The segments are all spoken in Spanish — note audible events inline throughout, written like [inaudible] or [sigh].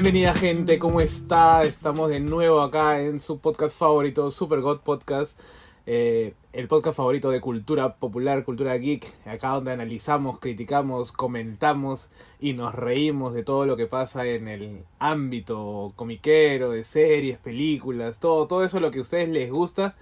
Bienvenida gente, ¿cómo está? Estamos de nuevo acá en su podcast favorito, Super God Podcast, eh, el podcast favorito de cultura popular, cultura geek, acá donde analizamos, criticamos, comentamos y nos reímos de todo lo que pasa en el ámbito comiquero, de series, películas, todo, todo eso lo que a ustedes les gusta.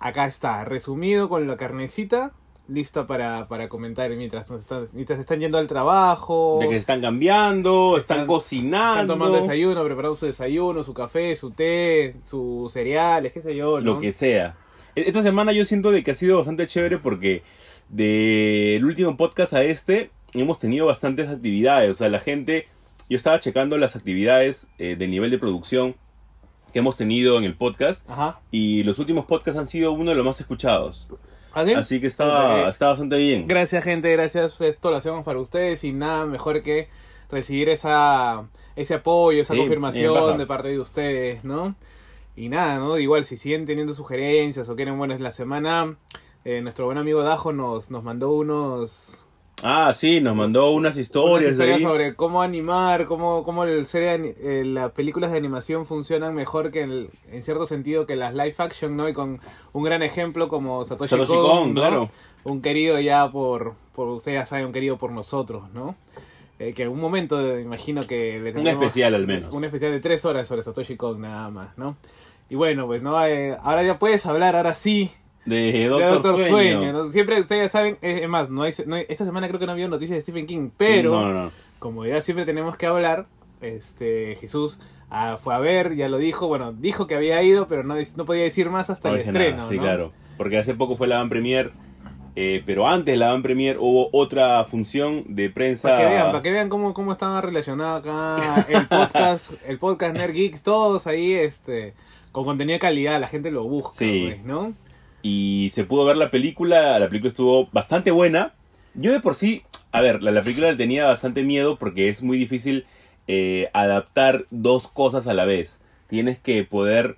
Acá está, resumido con la carnecita, lista para, para comentar mientras, nos están, mientras están yendo al trabajo. De que se están cambiando, están, Están- cocinando. Están tomando desayuno, preparando su desayuno, su café, su té, sus cereales, qué sé yo, ¿no? Lo que sea. E- Esta semana yo siento de que ha sido bastante chévere porque del último podcast a este hemos tenido bastantes actividades. O sea, la gente, yo estaba checando las actividades eh, del nivel de producción que hemos tenido en el podcast Ajá. y los últimos podcasts han sido uno de los más escuchados. ¿Ah, sí? Así que está, Ok. está bastante bien. Gracias, gente, gracias. Esto lo hacemos para ustedes y nada mejor que recibir esa, ese apoyo, esa Sí, confirmación de parte de ustedes, ¿no? Y nada, ¿no? Igual, si siguen teniendo sugerencias o quieren, bueno, es la semana, eh, nuestro buen amigo Dajo nos, nos mandó unos... Ah, sí, nos mandó unas unas historias, historias ahí. sobre cómo animar, cómo, cómo el serie eh, las películas de animación funcionan mejor que el- en cierto sentido que las live action, ¿no? Y con un gran ejemplo como Satoshi, Satoshi Kon, Kon, ¿no? claro. Un querido ya por, por ustedes ya saben, un querido por nosotros, ¿no? Eh, que en algún momento eh, imagino que le Un especial al menos. Un especial de tres horas sobre Satoshi Kon nada más, ¿no? Y bueno, pues no, Eh, ahora ya puedes hablar, ahora sí, De de Doctor, Doctor Sueño. Sueño. ¿no? Siempre ustedes saben, es más, no hay, no hay- esta semana creo que no había noticias de Stephen King, pero No, como ya siempre tenemos que hablar, este Jesús ah, fue a ver, ya lo dijo, bueno, dijo que había ido, pero no, no podía decir más hasta el nada, estreno, Sí, claro. Porque hace poco fue la Van Premier, eh, pero antes de la Van Premier hubo otra función de prensa. Para que vean, para que vean cómo, cómo estaba relacionado acá el podcast, [laughs] el podcast Nerd Geeks, todos ahí, este, con contenido de calidad, la gente lo busca, Sí. pues, ¿no? Y se pudo ver la película, la película estuvo bastante buena. Yo de por sí, a ver, la, la película tenía bastante miedo porque es muy difícil eh, adaptar dos cosas a la vez. Tienes que poder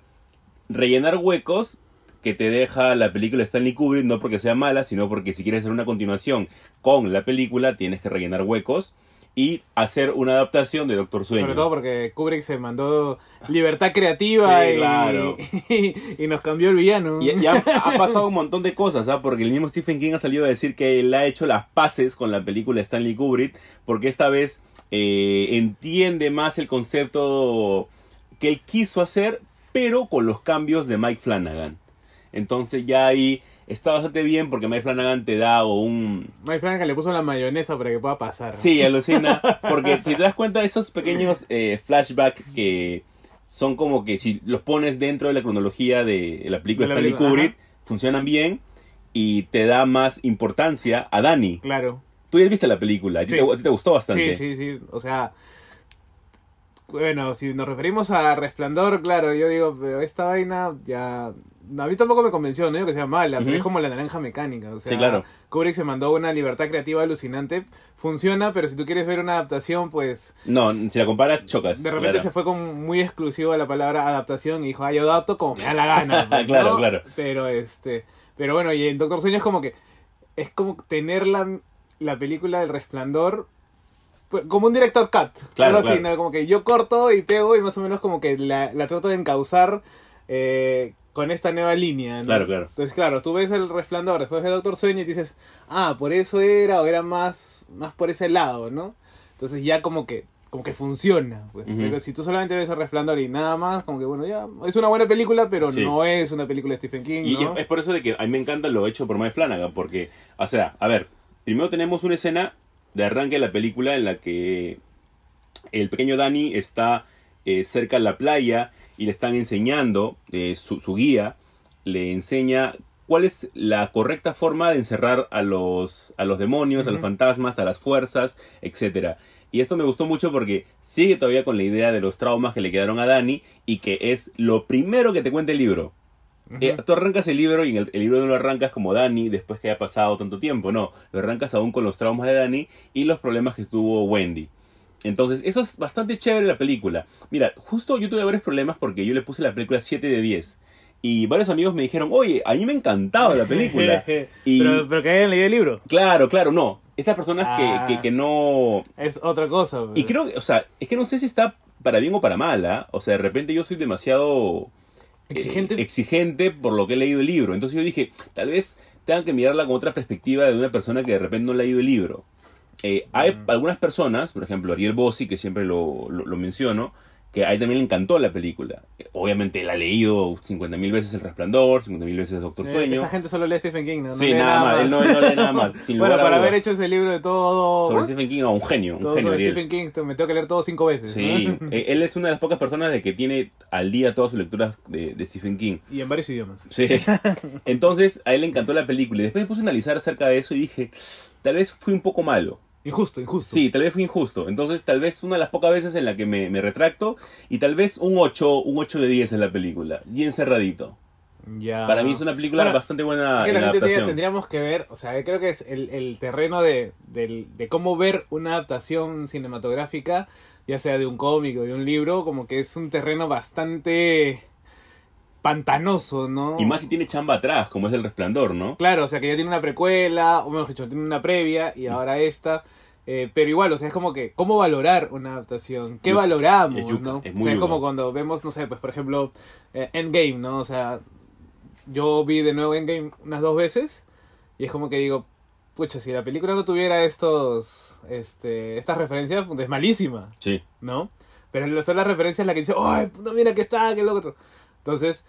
rellenar huecos que te deja la película Stanley Kubrick, no porque sea mala, sino porque si quieres hacer una continuación con la película, tienes que rellenar huecos y hacer una adaptación de Doctor Sueño. Sobre todo porque Kubrick se mandó libertad creativa Sí, y, claro. [laughs] y, nos cambió el villano. Y ya ha pasado un montón de cosas, ¿ah? Porque el mismo Stephen King ha salido a decir que él ha hecho las paces con la película Stanley Kubrick, porque esta vez eh, entiende más el concepto que él quiso hacer, pero con los cambios de Mike Flanagan. Entonces ya ahí está bastante bien porque Mike Flanagan te da un... Mike Flanagan le puso la mayonesa para que pueda pasar. Sí, alucina, porque si te das cuenta de esos pequeños eh, flashbacks que son como que si los pones dentro de la cronología de la película De la Stanley película, Kubrick, ajá. funcionan bien y te da más importancia a Dani. Claro. Tú ya viste la película, a ti, Sí. te, a ti te gustó bastante. Sí, sí, sí. O sea, bueno, si nos referimos a Resplandor, claro, yo digo, pero esta vaina ya... A mí tampoco me convenció, no digo que sea mala, pero es como la naranja mecánica. O sea, Sí, claro. Kubrick se mandó una libertad creativa alucinante. Funciona, pero si tú quieres ver una adaptación, pues No, si la comparas, chocas. de repente claro. se fue con muy exclusivo a la palabra adaptación y dijo, ah, yo adapto como me da la gana. [laughs] pues, Claro, claro. Pero este, pero bueno, y en Doctor Sueño es como que es como tener la, la película del Resplandor como un director cut. Claro, Algo así, claro. ¿no? Como que yo corto y pego y más o menos como que la, la trato de encauzar eh, con esta nueva línea. ¿no? Claro, claro. Entonces, claro, tú ves el Resplandor, después ves Doctor Sueño y dices, ah, por eso era o era más, más por ese lado, ¿no? Entonces ya como que como que funciona, pues. Ujú. Pero si tú solamente ves el Resplandor y nada más, como que bueno, ya es una buena película, pero Sí. no es una película de Stephen King, Y ¿no? es, es por eso de que a mí me encanta lo hecho por Mike Flanagan, porque, o sea, a ver, primero tenemos una escena de arranque de la película en la que el pequeño Danny está eh, cerca de la playa y le están enseñando, eh, su, su guía le enseña cuál es la correcta forma de encerrar a los, a los demonios, a los fantasmas, a las fuerzas, etcétera. Y esto me gustó mucho porque sigue todavía con la idea de los traumas que le quedaron a Danny y que es lo primero que te cuenta el libro. Eh, tú arrancas el libro y en el, el libro no lo arrancas como Dani después que haya pasado tanto tiempo, no, lo arrancas aún con los traumas de Dani y los problemas que tuvo Wendy. Entonces, eso es bastante chévere la película. Mira, justo yo tuve varios problemas porque yo le puse la película 7 de 10. Y varios amigos me dijeron, oye, a mí me encantaba la película. [laughs] y pero, pero que hayan leído el libro. claro, claro, no. Estas personas Ah. que, que, que no... Es otra cosa. pues. Y creo que, o sea, es que no sé si está para bien o para mal, ¿ah? O sea, de repente yo soy demasiado eh, Exigente. exigente por lo que he leído el libro. Entonces yo dije, tal vez tengan que mirarla con otra perspectiva de una persona que de repente no ha leído el libro. Eh, hay Mm. algunas personas, por ejemplo Ariel Bossi, que siempre lo, lo, lo menciono, que a él también le encantó la película. Obviamente él ha leído 50.000 veces El Resplandor, 50.000 veces Doctor Eh, Sueño. Esa gente solo lee Stephen King, ¿no? No Sí, lee nada más, él no, lee nada más. [laughs] Sin bueno, para haber hecho ese libro de todo. Sobre Stephen King, no, un genio, un todo genio sobre Ariel. Stephen King, me tengo que leer todo cinco veces. Sí, ¿no? [laughs] eh, él es una de las pocas personas de que tiene al día todas sus lecturas de, de Stephen King. Y en varios idiomas. Sí. [laughs] Entonces a él le encantó la película y después me puse a analizar acerca de eso y dije, tal vez fui un poco malo. Injusto, injusto. Sí, tal vez fui injusto. Entonces tal vez una de las pocas veces en la que me, me retracto y tal vez un 8, un 8 de 10 en la película, bien cerradito. Ya. Para mí es una película Bueno, bastante buena Es que la adaptación. tendríamos que ver, o sea, creo que es el, el terreno de, del- de cómo ver una adaptación cinematográfica, ya sea de un cómic o de un libro, como que es un terreno bastante pantanoso, ¿no? Y más si tiene chamba atrás, como es El Resplandor, ¿no? Claro, o sea, que ya tiene una precuela, o mejor dicho, tiene una previa y ahora esta. eh, pero igual, o sea, es como que, ¿cómo valorar una adaptación? ¿Qué valoramos, es yuca, no? es o muy sea, es como cuando vemos, no sé, pues por ejemplo, eh, Endgame, ¿no? O sea, yo vi de nuevo Endgame unas dos veces y es como que digo, pucha, si la película no tuviera estos, este, estas referencias, pues es malísima, Sí. ¿no? Pero son las referencias las que dice, ¡ay, puta, mira que está, que lo otro! Entonces,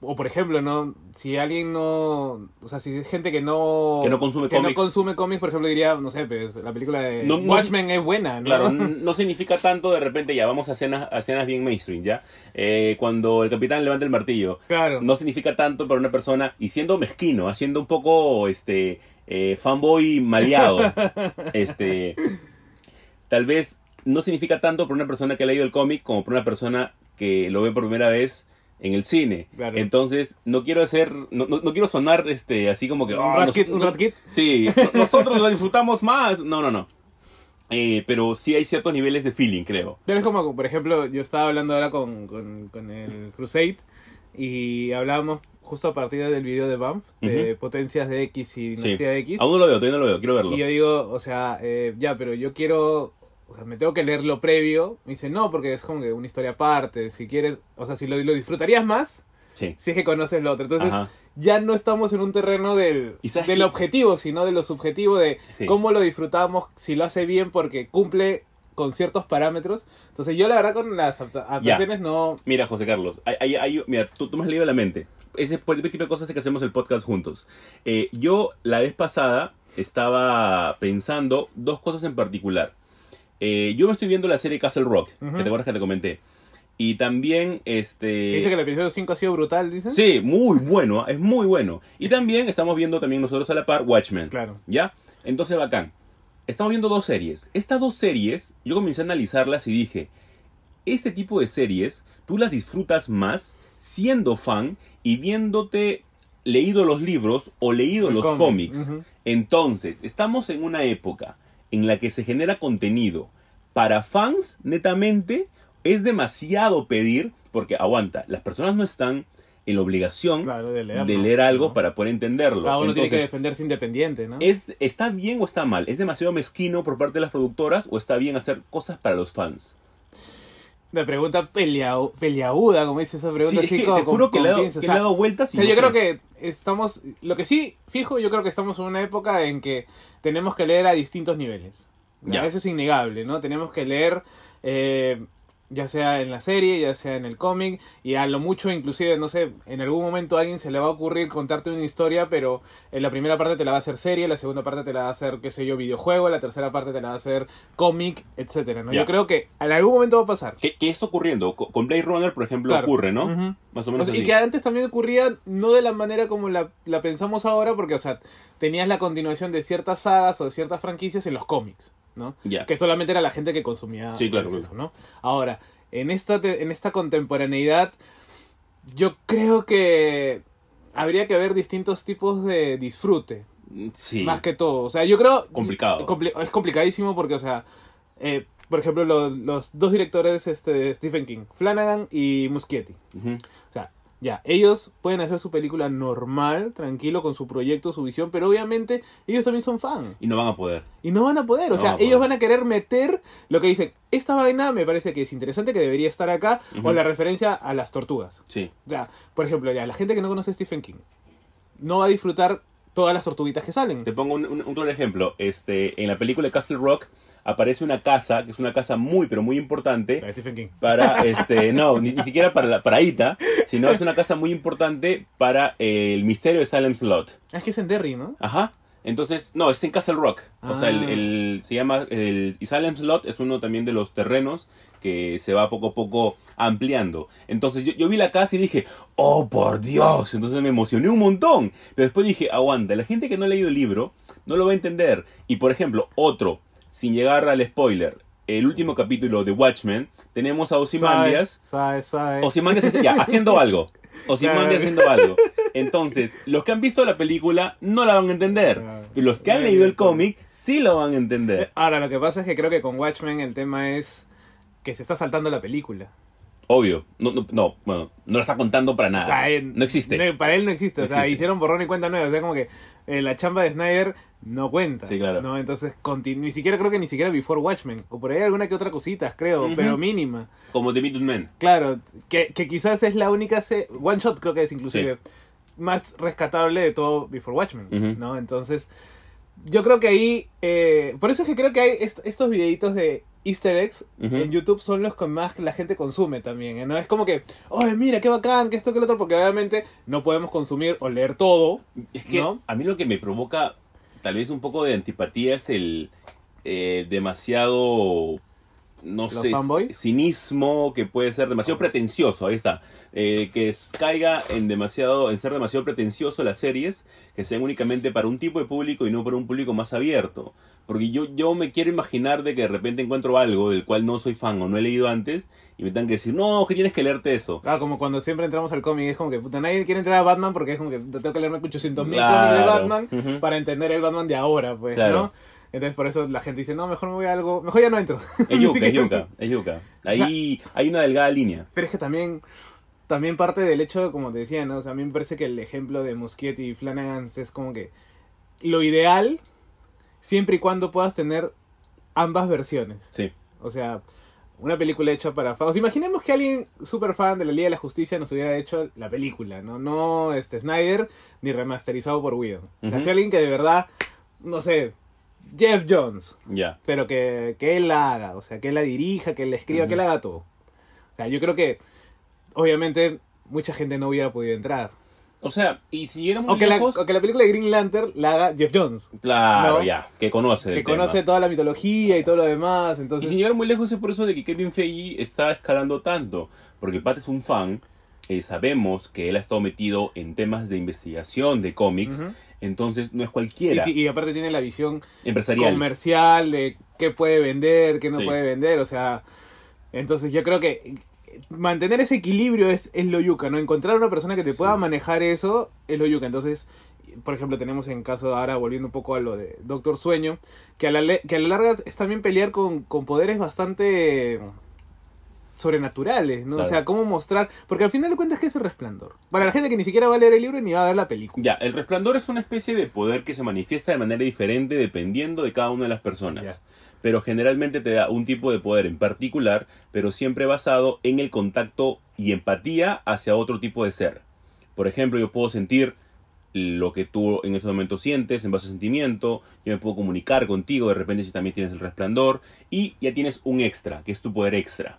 o por ejemplo, ¿no? Si alguien no, o sea, si es gente que no... Que no consume que no consume cómics, por ejemplo, diría, no sé, pues la película de No- no- Watchmen es buena, ¿no? Claro, no significa tanto de repente, ya vamos a escenas, a escenas bien mainstream, ¿ya? Eh, cuando el capitán levanta el martillo, Claro. no significa tanto para una persona, y siendo mezquino, haciendo un poco, este, eh, fanboy maleado, [laughs] este, tal vez no significa tanto para una persona que ha leído el cómic como para una persona que lo ve por primera vez en el cine. Claro. Entonces, no quiero hacer, no, no, no quiero sonar, este, así como que, Un "Ah, rat nos- kit, un no- rat kit. Sí, no- nosotros la disfrutamos más. No, no, no. Eh, pero sí hay ciertos niveles de feeling, creo. Pero es como, por ejemplo, yo estaba hablando ahora con, con, con el Crusade y hablábamos justo a partir del video de Bump, de potencias de X y Sí. dinastía de X. Aún no lo veo, todavía no lo veo, quiero verlo. Y yo digo, o sea, eh, ya, pero yo quiero, o sea, me tengo que leer lo previo. Me dice, no, porque es como que una historia aparte. Si quieres, o sea, si lo, lo disfrutarías más, Sí. si es que conoces lo otro. Entonces, Ajá. ya no estamos en un terreno del, ¿Y sabes del objetivo, sino de lo subjetivo, de Sí. cómo lo disfrutamos, si lo hace bien porque cumple con ciertos parámetros. Entonces, yo la verdad con las adapta- adaptaciones no... Mira, José Carlos, hay, hay- hay- mira, tú, tú me has leído la mente. Ese por el tipo de cosas que hacemos el podcast juntos. Eh, yo la vez pasada estaba pensando dos cosas en particular. Eh, yo me estoy viendo la serie Castle Rock, que te acuerdas que te comenté. Y también, este... dice que el episodio 5 ha sido brutal, dicen. Sí, muy bueno, es muy bueno. Y también estamos viendo también nosotros a la par Watchmen. Claro. ¿Ya? Entonces, bacán. Estamos viendo dos series. Estas dos series, yo comencé a analizarlas y dije, este tipo de series, tú las disfrutas más siendo fan y viéndote leído los libros o leído El los cómic, cómics. Entonces, estamos en una época en la que se genera contenido para fans netamente. Es demasiado pedir, porque aguanta, las personas no están en la obligación Claro, de leer algo ¿no? para poder entenderlo. Cada uno tiene que defenderse independiente, ¿no? ¿es, ¿Está bien o está mal? ¿Es demasiado mezquino por parte de las productoras o está bien hacer cosas para los fans? Una pregunta peleau- peleaguda, como dice esa pregunta. Sí, [laughs] como- te juro que le he dado, o sea, dado vueltas y O sea, no yo creo que estamos, lo que sí, fijo, yo creo que estamos en una época en que tenemos que leer a distintos niveles. ¿ya? Ya. Eso es innegable, ¿no? Tenemos que leer, eh, ya sea en la serie, ya sea en el cómic, y a lo mucho, inclusive, no sé, en algún momento a alguien se le va a ocurrir contarte una historia, pero en la primera parte te la va a hacer serie, la segunda parte te la va a hacer, qué sé yo, videojuego, la tercera parte te la va a hacer cómic, etcétera, ¿no? Yo creo que en algún momento va a pasar. ¿Qué, qué está ocurriendo? Co- Con Blade Runner, por ejemplo, Claro. ocurre, ¿no? Más o O menos sea, así. y que antes también ocurría no de la manera como la, la pensamos ahora, porque, o sea, tenías la continuación de ciertas sagas o de ciertas franquicias en los cómics, ¿no? Que solamente era la gente que consumía Sí, claro, claro. eso, ¿no? Ahora, en esta, en esta contemporaneidad, yo creo que habría que ver distintos tipos de disfrute, Sí. más que todo. O sea, yo creo... Complicado. compli- es complicadísimo porque, o sea, eh, por ejemplo, los, los dos directores este, de Stephen King, Flanagan y Muschietti. O sea, Ya, ellos pueden hacer su película normal, tranquilo, con su proyecto, su visión, pero obviamente ellos también son fan. Y no van a poder. Y no van a poder, o No sea, van ellos poder. van a querer meter lo que dicen, esta vaina me parece que es interesante, que debería estar acá, Ujú. o la referencia a las tortugas. Sí. Sea, por ejemplo, ya, la gente que no conoce a Stephen King no va a disfrutar todas las tortuguitas que salen. Te pongo un, un- un claro ejemplo. Este, en la película Castle Rock aparece una casa, que es una casa muy, pero muy importante. De Stephen King. para [laughs] este no ni, ni siquiera para la, para Ita sino es una casa muy importante para eh, el misterio de Salem Slot Ah, Es que es en Derry, ¿no? ajá entonces no es en Castle Rock o sea el, Ah. el- se llama el y Salem Slot es uno también de los terrenos que se va poco a poco ampliando entonces yo, yo vi la casa y dije oh por Dios entonces me emocioné un montón pero después dije aguanta la gente que no ha leído el libro no lo va a entender y por ejemplo otro sin llegar al spoiler el último capítulo de Watchmen tenemos a Ozymandias. Ozymandias ya, haciendo [laughs] algo. Ozymandias haciendo algo. Entonces, los que han visto la película no la van a entender. Pero los que han leído el cómic sí lo van a entender. Ahora, lo que pasa es que creo que con Watchmen el tema es que se está saltando la película. Obvio. No, no, no, bueno, no lo está contando para O nada. sea, él- no existe. no, para él no existe. O sea, existe. hicieron borrón y cuenta nueva. O sea, como que eh, la chamba de Snyder no cuenta. Sí, claro. ¿no? Entonces, ni siquiera creo que ni siquiera Before Watchmen. O por ahí alguna que otra cosita, creo, pero mínima. Como The Midnight Men. Claro, que, que quizás es la única se- one shot, creo que es inclusive más rescatable de todo Before Watchmen. ¿no? Entonces, yo creo que ahí, eh, por eso es que creo que hay est- estos videitos de Easter eggs en YouTube son los que más la gente consume también, ¿eh? ¿no? Es como que, oye, mira, qué bacán, que esto, que lo otro, porque obviamente no podemos consumir o leer todo. Es que ¿No? a mí lo que me provoca tal vez un poco de antipatía es el eh, demasiado no ¿Los sé, fanboys? cinismo que puede ser demasiado pretencioso, ahí está, Eh, que caiga en demasiado, en ser demasiado pretencioso las series, que sean únicamente para un tipo de público y no para un público más abierto, porque yo, yo me quiero imaginar de que de repente encuentro algo del cual no soy fan o no he leído antes y me tengan que decir, no, que tienes que leerte eso. Ah, como cuando siempre entramos al cómic, es como que, puta, nadie quiere entrar a Batman porque es como que tengo que leerme 800 mil Claro. cómics de Batman para entender el Batman de ahora, pues, Claro. ¿no? Entonces por eso la gente dice, no, mejor me voy a algo, mejor ya no entro. [laughs] Es yuca, que- es yuca, es yuca. Ahí hay una delgada línea. Pero es que también, también parte del hecho, como te decía, ¿no? O sea, a mí me parece que el ejemplo de Muschietti y Flanagan es como que lo ideal, siempre y cuando puedas tener ambas versiones. Sí. O sea, una película hecha para fans. Imaginemos que alguien super fan de la Liga de la Justicia nos hubiera hecho la película, ¿no? No este Snyder ni remasterizado por Whedon. O sea, si alguien que de verdad, no sé, Jeff Jones, Ya. pero que, que él la haga, o sea, que él la dirija, que él la escriba, que él haga todo. O sea, yo creo que, obviamente, mucha gente no hubiera podido entrar. O sea, y si era muy O que, la, lejos, o que la película de Green Lantern la haga Jeff Jones, claro, ¿no? ya, que conoce que conoce tema. toda la mitología y todo lo demás, Y entonces... sin llegar muy lejos es por eso de que Kevin Feige está escalando tanto, porque el Pat es un fan, eh, sabemos que él ha estado metido en temas de investigación de cómics. Entonces no es cualquiera, Y, y aparte tiene la visión empresarial. comercial de qué puede vender, qué no Sí. puede vender, o sea, entonces yo creo que mantener ese equilibrio es, es lo yuca, ¿no? Encontrar una persona que te pueda Sí. manejar eso es lo yuca, entonces, por ejemplo, tenemos en caso ahora, volviendo un poco a lo de Doctor Sueño, que a la, que a la larga es también pelear con, con poderes bastante sobrenaturales, ¿no? O sea, cómo mostrar, porque al final de cuentas, ¿qué es el resplandor? Para la gente que ni siquiera va a leer el libro ni va a ver la película. Ya, el resplandor es una especie de poder que se manifiesta de manera diferente dependiendo de cada una de las personas. Ya. Pero generalmente te da un tipo de poder en particular, pero siempre basado en el contacto y empatía hacia otro tipo de ser. Por ejemplo, yo puedo sentir lo que tú en ese momento sientes en base a sentimiento, yo me puedo comunicar contigo de repente si también tienes el resplandor y ya tienes un extra, que es tu poder extra.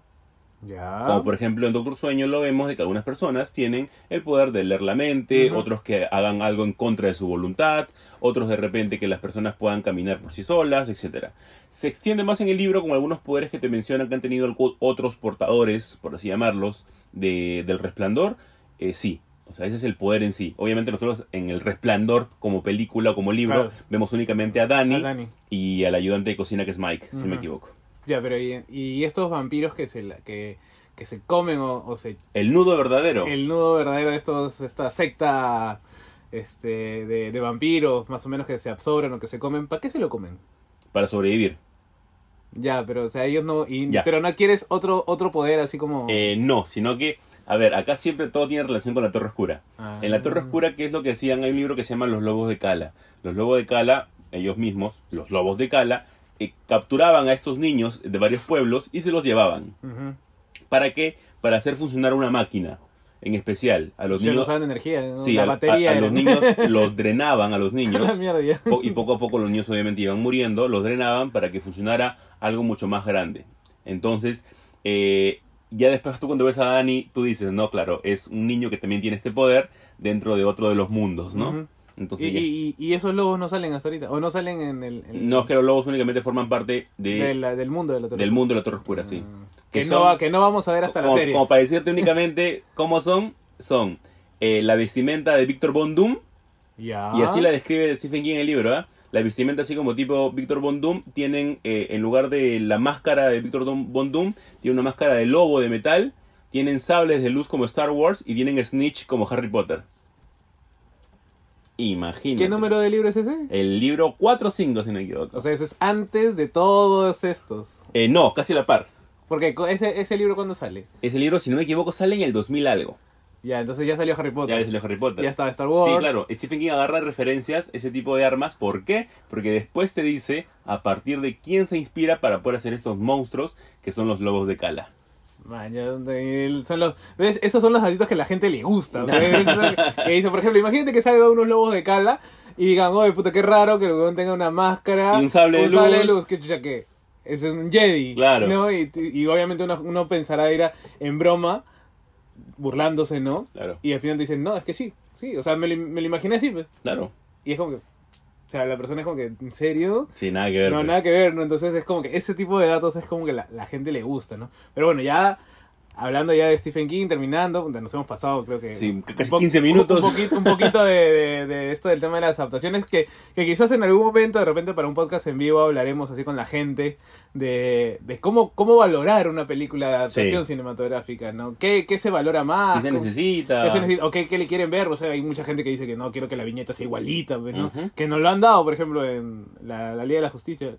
Ya. Como por ejemplo en Doctor Sueño lo vemos de que algunas personas tienen el poder de leer la mente, otros que hagan algo en contra de su voluntad, otros de repente que las personas puedan caminar por sí solas, etcétera. Se extiende más en el libro con algunos poderes que te mencionan que han tenido otros portadores, por así llamarlos, de, del resplandor. Eh, sí, o sea, ese es el poder en sí. Obviamente nosotros en el resplandor como película o como libro Claro. vemos únicamente a Dani, A Dani. y al ayudante de cocina que es Mike, si no me Ujú. equivoco. Ya, pero y, y estos vampiros que se que, que se comen o, o se El nudo verdadero. el nudo verdadero de estos esta secta este de, de vampiros más o menos que se absorben o que se comen, ¿para qué se lo comen? Para sobrevivir. Ya, pero o sea, ellos no y- Ya. pero no adquieres otro otro poder así como Eh, no, sino que A ver, acá siempre todo tiene relación con la Torre Oscura. Ah. En la Torre Oscura, ¿qué es lo que decían? Hay un libro que se llama Los Lobos de Cala. Los Lobos de Cala, ellos mismos, los Lobos de Cala, eh, capturaban a estos niños de varios pueblos y se los llevaban. ¿Para qué? Para hacer funcionar una máquina en especial. A los niños... usaban energía, ¿no? Sí, la a, a- batería a era- los niños los drenaban a los [laughs] niños po- y poco a poco los niños obviamente iban muriendo, los drenaban para que funcionara algo mucho más grande. Entonces, eh, ya después tú cuando ves a Dani, tú dices, no, claro, es un niño que también tiene este poder dentro de otro de los mundos, ¿no? Entonces, Y, ya- y- y esos lobos no salen hasta ahorita, o no salen en el... en- no es que los lobos únicamente forman parte de, de la- del mundo de la Torre del mundo de la Torre Oscura, sí. Ah. Que Que, son- no, que no vamos a ver hasta la serie. como para decirte únicamente [laughs] cómo son, son eh, la vestimenta de Víctor Von Doom. Y así la describe Stephen King en el libro, ¿ah? La vestimenta así como tipo Víctor Von Doom, tienen, eh, en lugar de la máscara de Víctor Von Doom, tiene una máscara de lobo de metal, tienen sables de luz como Star Wars y tienen Snitch como Harry Potter. Imagínate. ¿Qué número de libro es ese? El libro 4 o 5, si no me equivoco. O sea, ese es antes de todos estos. Eh, no, casi a la par. Porque ese, ese libro cuándo sale? Ese libro, si no me equivoco, sale en el 2000 algo. Ya, entonces ya salió Harry Ya Potter. el de Harry Potter. Ya estaba Star Wars. Sí, claro. Stephen King agarra referencias, ese tipo de armas. ¿Por qué? Porque después te dice a partir de quién se inspira para poder hacer estos monstruos que son los lobos de Cala. Man, son los, ¿ves? Esos son los datitos que la gente le gusta. [laughs] por ejemplo, imagínate que salgan unos lobos de cala y digan, oye, puta, qué raro que el weón tenga una máscara. Y un sable de luz. que chucha que ese es un Jedi. Claro. ¿no? Y, y obviamente uno, uno pensará ir a- en broma, burlándose, ¿no? Claro. Y al final dicen, no, es que sí, sí. O sea, me lo, me lo imaginé así, pues. Claro. Y es como que, o sea, la persona es como que, ¿en serio? Sí, nada que ver. No, pues. nada que ver, ¿no? Entonces es como que ese tipo de datos es como que la, la gente le gusta, ¿no? Pero bueno, ya hablando ya de Stephen King, terminando, nos hemos pasado creo que... Sí, casi un po- 15 minutos. Un, poquito, un poquito de, de- de esto del tema de las adaptaciones que, que quizás en algún momento, de repente para un podcast en vivo, hablaremos así con la gente de, de cómo, cómo valorar una película de adaptación Sí. cinematográfica, ¿no? ¿Qué, qué se valora más? ¿Qué se ¿Cómo- necesita? ¿Qué se necesita? ¿O qué, qué le quieren ver? O sea, hay mucha gente que dice que no, quiero que la viñeta sea igualita, pues, ¿no? Que nos lo han dado, por ejemplo, en la, la Liga de la Justicia.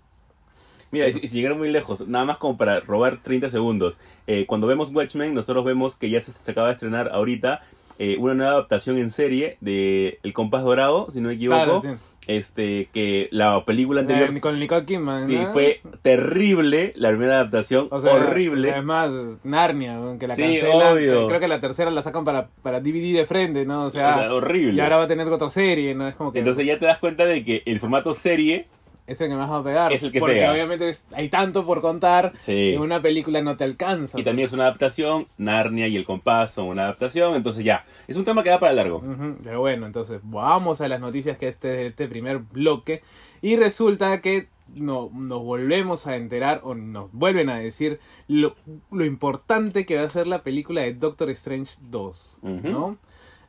Mira, y si, llegaron muy lejos, nada más como para robar 30 segundos. Eh, cuando vemos Watchmen, nosotros vemos que ya se, se acaba de estrenar ahorita eh, una nueva adaptación en serie de El Compás Dorado, si no me equivoco. Claro, sí. Este, que la película anterior... Eh, con Nicole Kidman. Sí, ¿no? fue terrible la primera adaptación, O sea, horrible. Además, Narnia, que la Sí, cancelan. obvio. Creo que la tercera la sacan para, para DVD de frente, ¿no? O O sea, sea, horrible. y ahora va a tener otra serie, ¿no? Es como que Entonces ya te das cuenta de que el formato serie es el que más va a pegar. Es el que porque pega. obviamente es- hay tanto por contar Sí. en una película no te alcanza. y también es una adaptación, Narnia y el compás son una adaptación, entonces ya, es un tema que da para largo. Pero bueno, entonces vamos a las noticias que este este primer bloque. Y resulta que no, nos volvemos a enterar o nos vuelven a decir lo, lo importante que va a ser la película de Doctor Strange 2. Ujú. ¿no?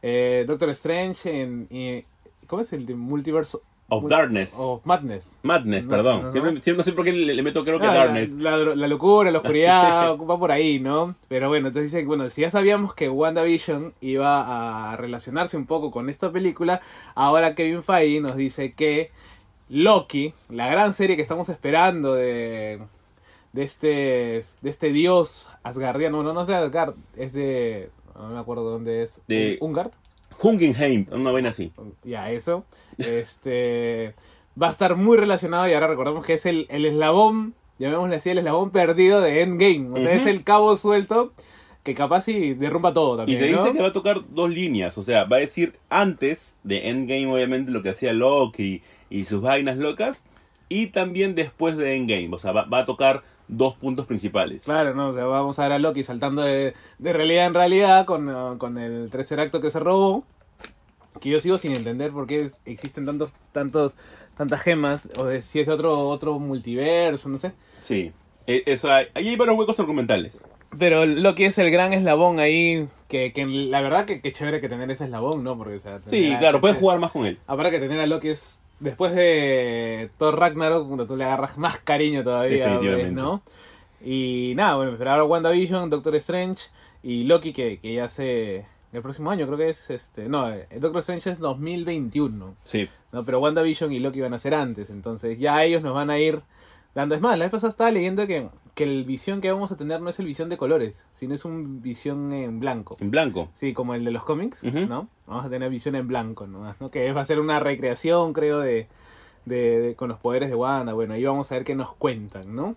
Eh, Doctor Strange en... eh, ¿Cómo es el de Multiverse? Of Darkness. Of Madness. Madness, No, perdón. no, Siempre, no. siempre no sé por qué le, le meto creo que Ah, Darkness. La, la locura, la oscuridad, [laughs] va por ahí, ¿no? Pero bueno, entonces dice, bueno, si ya sabíamos que WandaVision iba a relacionarse un poco con esta película, ahora Kevin Feige nos dice que Loki, la gran serie que estamos esperando de, de este de este dios asgardiano, no, no es de Asgard, es de... No me acuerdo dónde es. De- ¿Ungard? Hungenheim, una vaina así. Ya, eso. Este va a estar muy relacionado y ahora recordemos que es el, el eslabón, llamémosle así, el eslabón perdido de Endgame. O sea, es el cabo suelto que capaz y derrumba todo Y también. se dice ¿no? que va a tocar dos líneas, o sea, va a decir antes de Endgame, obviamente, lo que hacía Loki y sus vainas locas, y también después de Endgame, o sea, va, va a tocar dos puntos principales. Claro, ¿no? O sea, vamos a ver a Loki saltando de, de realidad en realidad con, uh, con el tercer acto que se robó. Que yo sigo sin entender por qué existen tantos, tantos, tantas gemas, o de si es otro, otro multiverso, no sé. Sí, E- eso hay, ahí hay varios huecos argumentales. Pero Loki es el gran eslabón ahí, que, que la verdad que, que chévere que tener ese eslabón, ¿no? Porque, o sea, Sí, a- claro, puedes jugar más con él. Aparte que tener a Loki es, después de Thor Ragnarok, cuando tú le agarras más cariño todavía, ¿no? Y nada, bueno, pero ahora WandaVision, Doctor Strange y Loki que, que ya se... El próximo año creo que es, este... No, eh, Doctor Strange es 2021, Sí, ¿no? Pero WandaVision y Loki van a ser antes, entonces ya ellos nos van a ir dando... Es más, la vez pasada estaba leyendo que, que el visión que vamos a tener no es el visión de colores, sino es un visión en blanco. En blanco. Sí, como el de los cómics. ¿no? Vamos a tener visión en blanco nomás, ¿no? Que va a ser una recreación, creo, de, de, de- con los poderes de Wanda. Bueno, ahí vamos a ver qué nos cuentan, ¿no?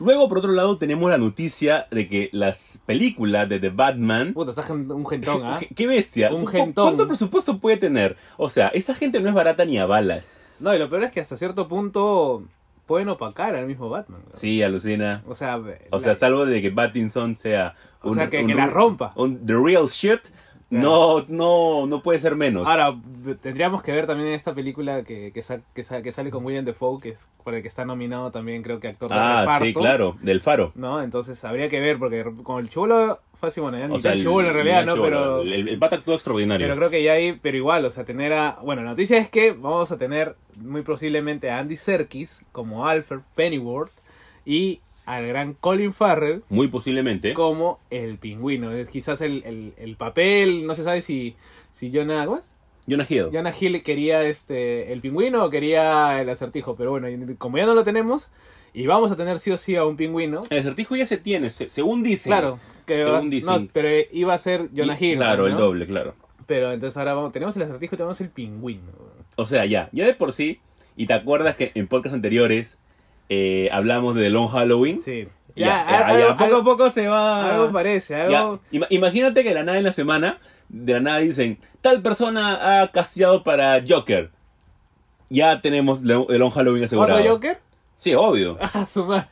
Luego, por otro lado, tenemos la noticia de que las películas de The Batman... Puta, está un gentón, ¿ah? ¿Qué, [laughs] qué bestia? Un ¿Cu- gentón. ¿Cuánto presupuesto puede tener? O sea, esa gente no es barata ni a balas. No, y lo peor es que hasta cierto punto pueden opacar al mismo Batman. ¿no? Sí, alucina. O sea, O la- sea, salvo de que Pattinson sea O sea, que- que la rompa. Un the real shit, no, no, no puede ser menos. Ahora, tendríamos que ver también en esta película que, que, sa- que, sa- que sale con William Defoe, que es por el que está nominado también, creo que actor de ah, reparto. sí, claro, del faro. ¿No? Entonces habría que ver, porque con el chivolo fue así, bueno, ya ni O sea, el- en realidad, ¿no? Pero, El, el pata actuó extraordinario. pero creo que ya hay, pero igual, o sea, tener a... Bueno, la noticia es que vamos a tener muy posiblemente a Andy Serkis como Alfred Pennyworth y al gran Colin Farrell Muy posiblemente. como el pingüino. Es quizás el, el, el papel, no se sabe si, si Jonah, ¿cómo es? Jonah Hill. Jonah Hill quería este el pingüino o quería el acertijo, pero bueno, como ya no lo tenemos y vamos a tener sí o sí a un pingüino, El acertijo ya se tiene, se- según dicen. claro, que Según dicen. no, pero iba a ser Jonah Hill, Claro, ¿no? el doble, claro. Pero entonces ahora vamos, tenemos el acertijo y tenemos el pingüino. O sea, ya, ya de por sí, y te acuerdas que en podcasts anteriores eh, hablamos de The Long Halloween. Sí. Ya, Ya, ya, algo- ya, poco a poco se va. algo parece, algo ima- imagínate que de la nada en la semana, de la nada dicen, tal persona ha casteado para Joker. Ya tenemos The The Long Halloween asegurado. ¿Otro Joker? Sí, obvio, [laughs] Ah, su madre.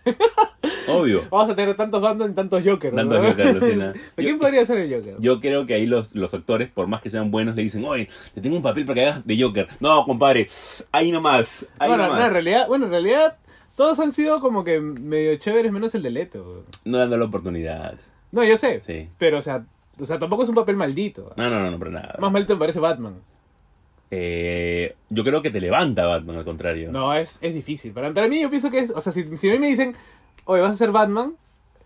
obvio. Vamos a tener tantos bandos y tantos Jokers. ¿no? Tantos Joker, alucina. [laughs] ¿Pero Yo- quién podría ser el Joker? Yo creo que ahí los, los actores, por más que sean buenos, le dicen, oye, te tengo un papel para que hagas de Joker. No, compadre, ahí nomás, ahí bueno, no, en realidad, bueno, en realidad todos han sido como que medio chéveres menos el de Leto. No dando la oportunidad. No, yo sé. Sí. Pero, o sea, o sea, tampoco es un papel maldito. No, no, no, no, para nada. Más maldito me parece Batman. Eh, yo creo que te levanta Batman, al contrario. No, es, es difícil. Para, para mí yo pienso que es, o sea, si, si a mí me dicen, oye, vas a ser Batman,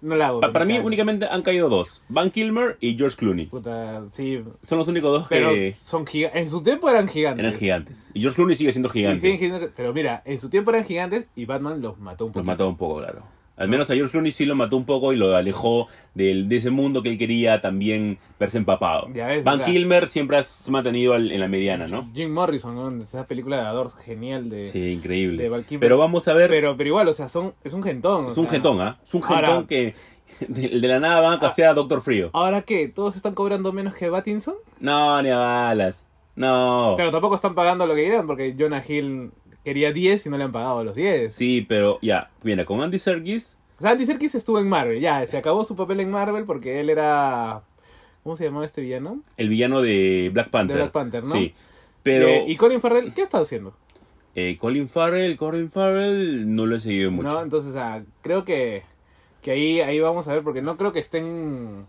no la hago. Pa- para mí únicamente han caído dos. Van Kilmer y George Clooney. Puta, sí. Son los únicos dos Pero que son. En su tiempo eran gigantes. eran gigantes. Y George Clooney sigue siendo gigante. Pero mira, en su tiempo eran gigantes y Batman los mató un poco. Los mató un poco, claro. Al menos a George Clooney sí lo mató un poco y lo alejó del, de ese mundo que él quería también verse empapado. Ves, Van o sea- Kilmer siempre has mantenido al- en la mediana, ¿no? Jim Morrison, ¿no? Esa película de Adors genial de... Sí, increíble. de Val Kilmer. Pero vamos a ver. Pero, pero igual, o sea, son, es un gentón. es un sea, gentón, ¿ah? Es un gentón Ahora- que [laughs] de, de la nada van a castear a Doctor Frío. ¿Ahora qué? ¿Todos están cobrando menos que Battinson? No, ni a balas. No. Pero tampoco están pagando lo que querían porque Jonah Hill quería 10 y no le han pagado los 10. Sí, pero ya, mira, con Andy Serkis, O sea, Andy Serkis estuvo en Marvel, ya, se acabó su papel en Marvel porque él era... ¿Cómo se llamaba este villano? el villano de Black Panther. De Black Panther, ¿no? Sí. Pero Eh, ¿Y Colin Farrell qué ha estado haciendo? eh, Colin Farrell, Colin Farrell no lo he seguido mucho. ¿No? Entonces, o sea, creo que, que ahí, ahí vamos a ver porque no creo que estén...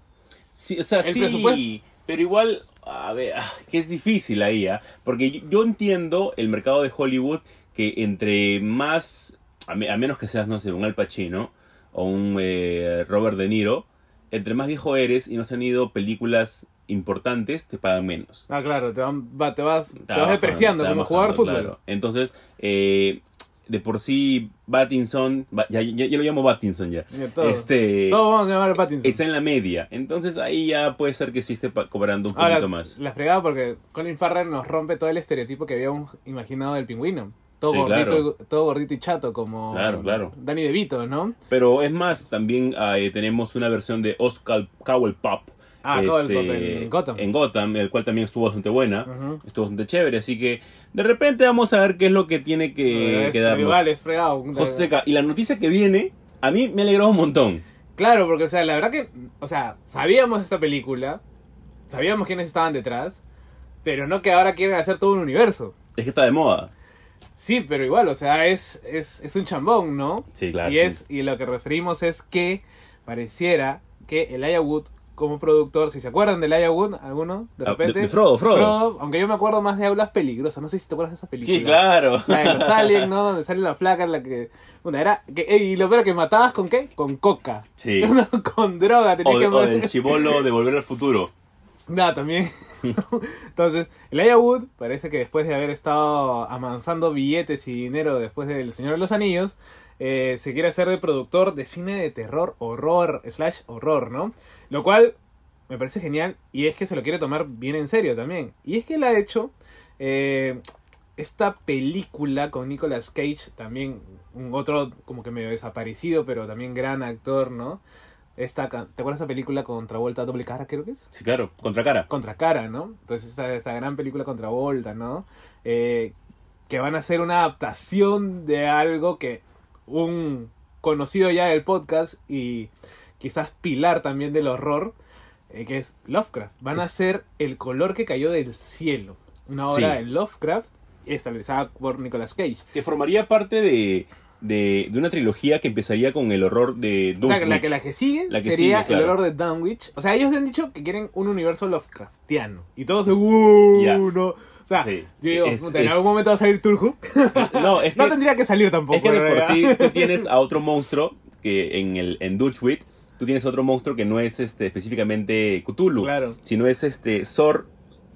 Sí, o sea, el sí, presupuesto- pero igual, a ver, ah, que es difícil ahí, ¿ah? Porque yo, yo entiendo el mercado de Hollywood que entre más, a, me- a menos que seas, no sé, un Al Pacino o un eh, Robert De Niro, entre más viejo eres y no has tenido películas importantes, te pagan menos. Ah, claro, te, van- va- te vas, te vas bajando, depreciando como bajando, fútbol. claro. Entonces, eh, de por sí, Battinson, ba- ya, ya, ya lo llamo Battinson ya. Ya, todo. Este, Todos vamos a llamar a Pattinson. está en la media. Entonces ahí ya puede ser que sí esté cobrando un poquito más. la fregada porque Colin Farrell nos rompe todo el estereotipo que habíamos imaginado del pingüino. Todo, Sí, gordito, claro. y, todo gordito y chato como Claro, claro. Danny DeVito, ¿no? Pero es más, también eh, tenemos una versión de Oscar Cowell Pop. Ah, Pop en Gotham. en Gotham, el cual también estuvo bastante buena. Estuvo bastante chévere. Así que de repente vamos a ver qué es lo que tiene que, Es- que darnos. Igual, es fregado. José Seca, y la noticia que viene, a mí me alegró un montón. Claro, porque, o sea, la verdad que, o sea, sabíamos esta película, sabíamos quiénes estaban detrás, pero no que ahora quieren hacer todo un universo. Es que está de moda. Sí, pero igual, o sea, es, es, es un chambón, ¿no? Sí, claro. Y, es, y lo que referimos es que pareciera que el Wood como productor, si se acuerdan del Wood, alguno, de Ah, repente. de- de Frodo, Frodo. aunque yo me acuerdo más de Aulas Peligrosas, no sé si te acuerdas de esa película. Sí, claro. La de los aliens, ¿no? Donde sale la flaca en la que. Bueno, era. Que, y lo peor que matabas con qué? Con coca. Sí. [laughs] No, con droga, tenías O, que o del chivolo de Volver al Futuro. [laughs] No, también. [laughs] Entonces, el Wood parece que después de haber estado amansando billetes y dinero después del Señor de los Anillos, eh, se quiere hacer de productor de cine de terror, horror, slash horror, ¿no? Lo cual me parece genial y es que se lo quiere tomar bien en serio también. Y es que él ha hecho eh, esta película con Nicolas Cage, también un otro como que medio desaparecido, pero también gran actor, ¿no? Esta, ¿Te acuerdas de esa película con Travolta doble cara, creo que es? Sí, claro, contra cara. Contra cara, ¿no? Entonces esa, esa gran película contra Volta, ¿no? Eh, que van a hacer una adaptación de algo que un conocido ya del podcast y quizás pilar también del horror, eh, que es Lovecraft. Van a hacer El color que cayó del cielo, una obra Sí. de Lovecraft establecida por Nicolas Cage. Que formaría parte de, de, de una trilogía que empezaría con el horror de O sea, Dunwich. la que, la que sigue La que sería sigue, claro. el horror de Dunwich. O sea, ellos han dicho que quieren un universo Lovecraftiano. Y todos se... "Uh, Ya. no". O sea, Sí. yo digo, Es- en es- algún momento va a salir Tulhu. [laughs] No, es [laughs] que, No tendría que salir tampoco. es que de por sí tú tienes [laughs] a otro monstruo que en el en Dutchwit tú tienes otro monstruo que no es este específicamente Cthulhu, Claro. sino es este Sor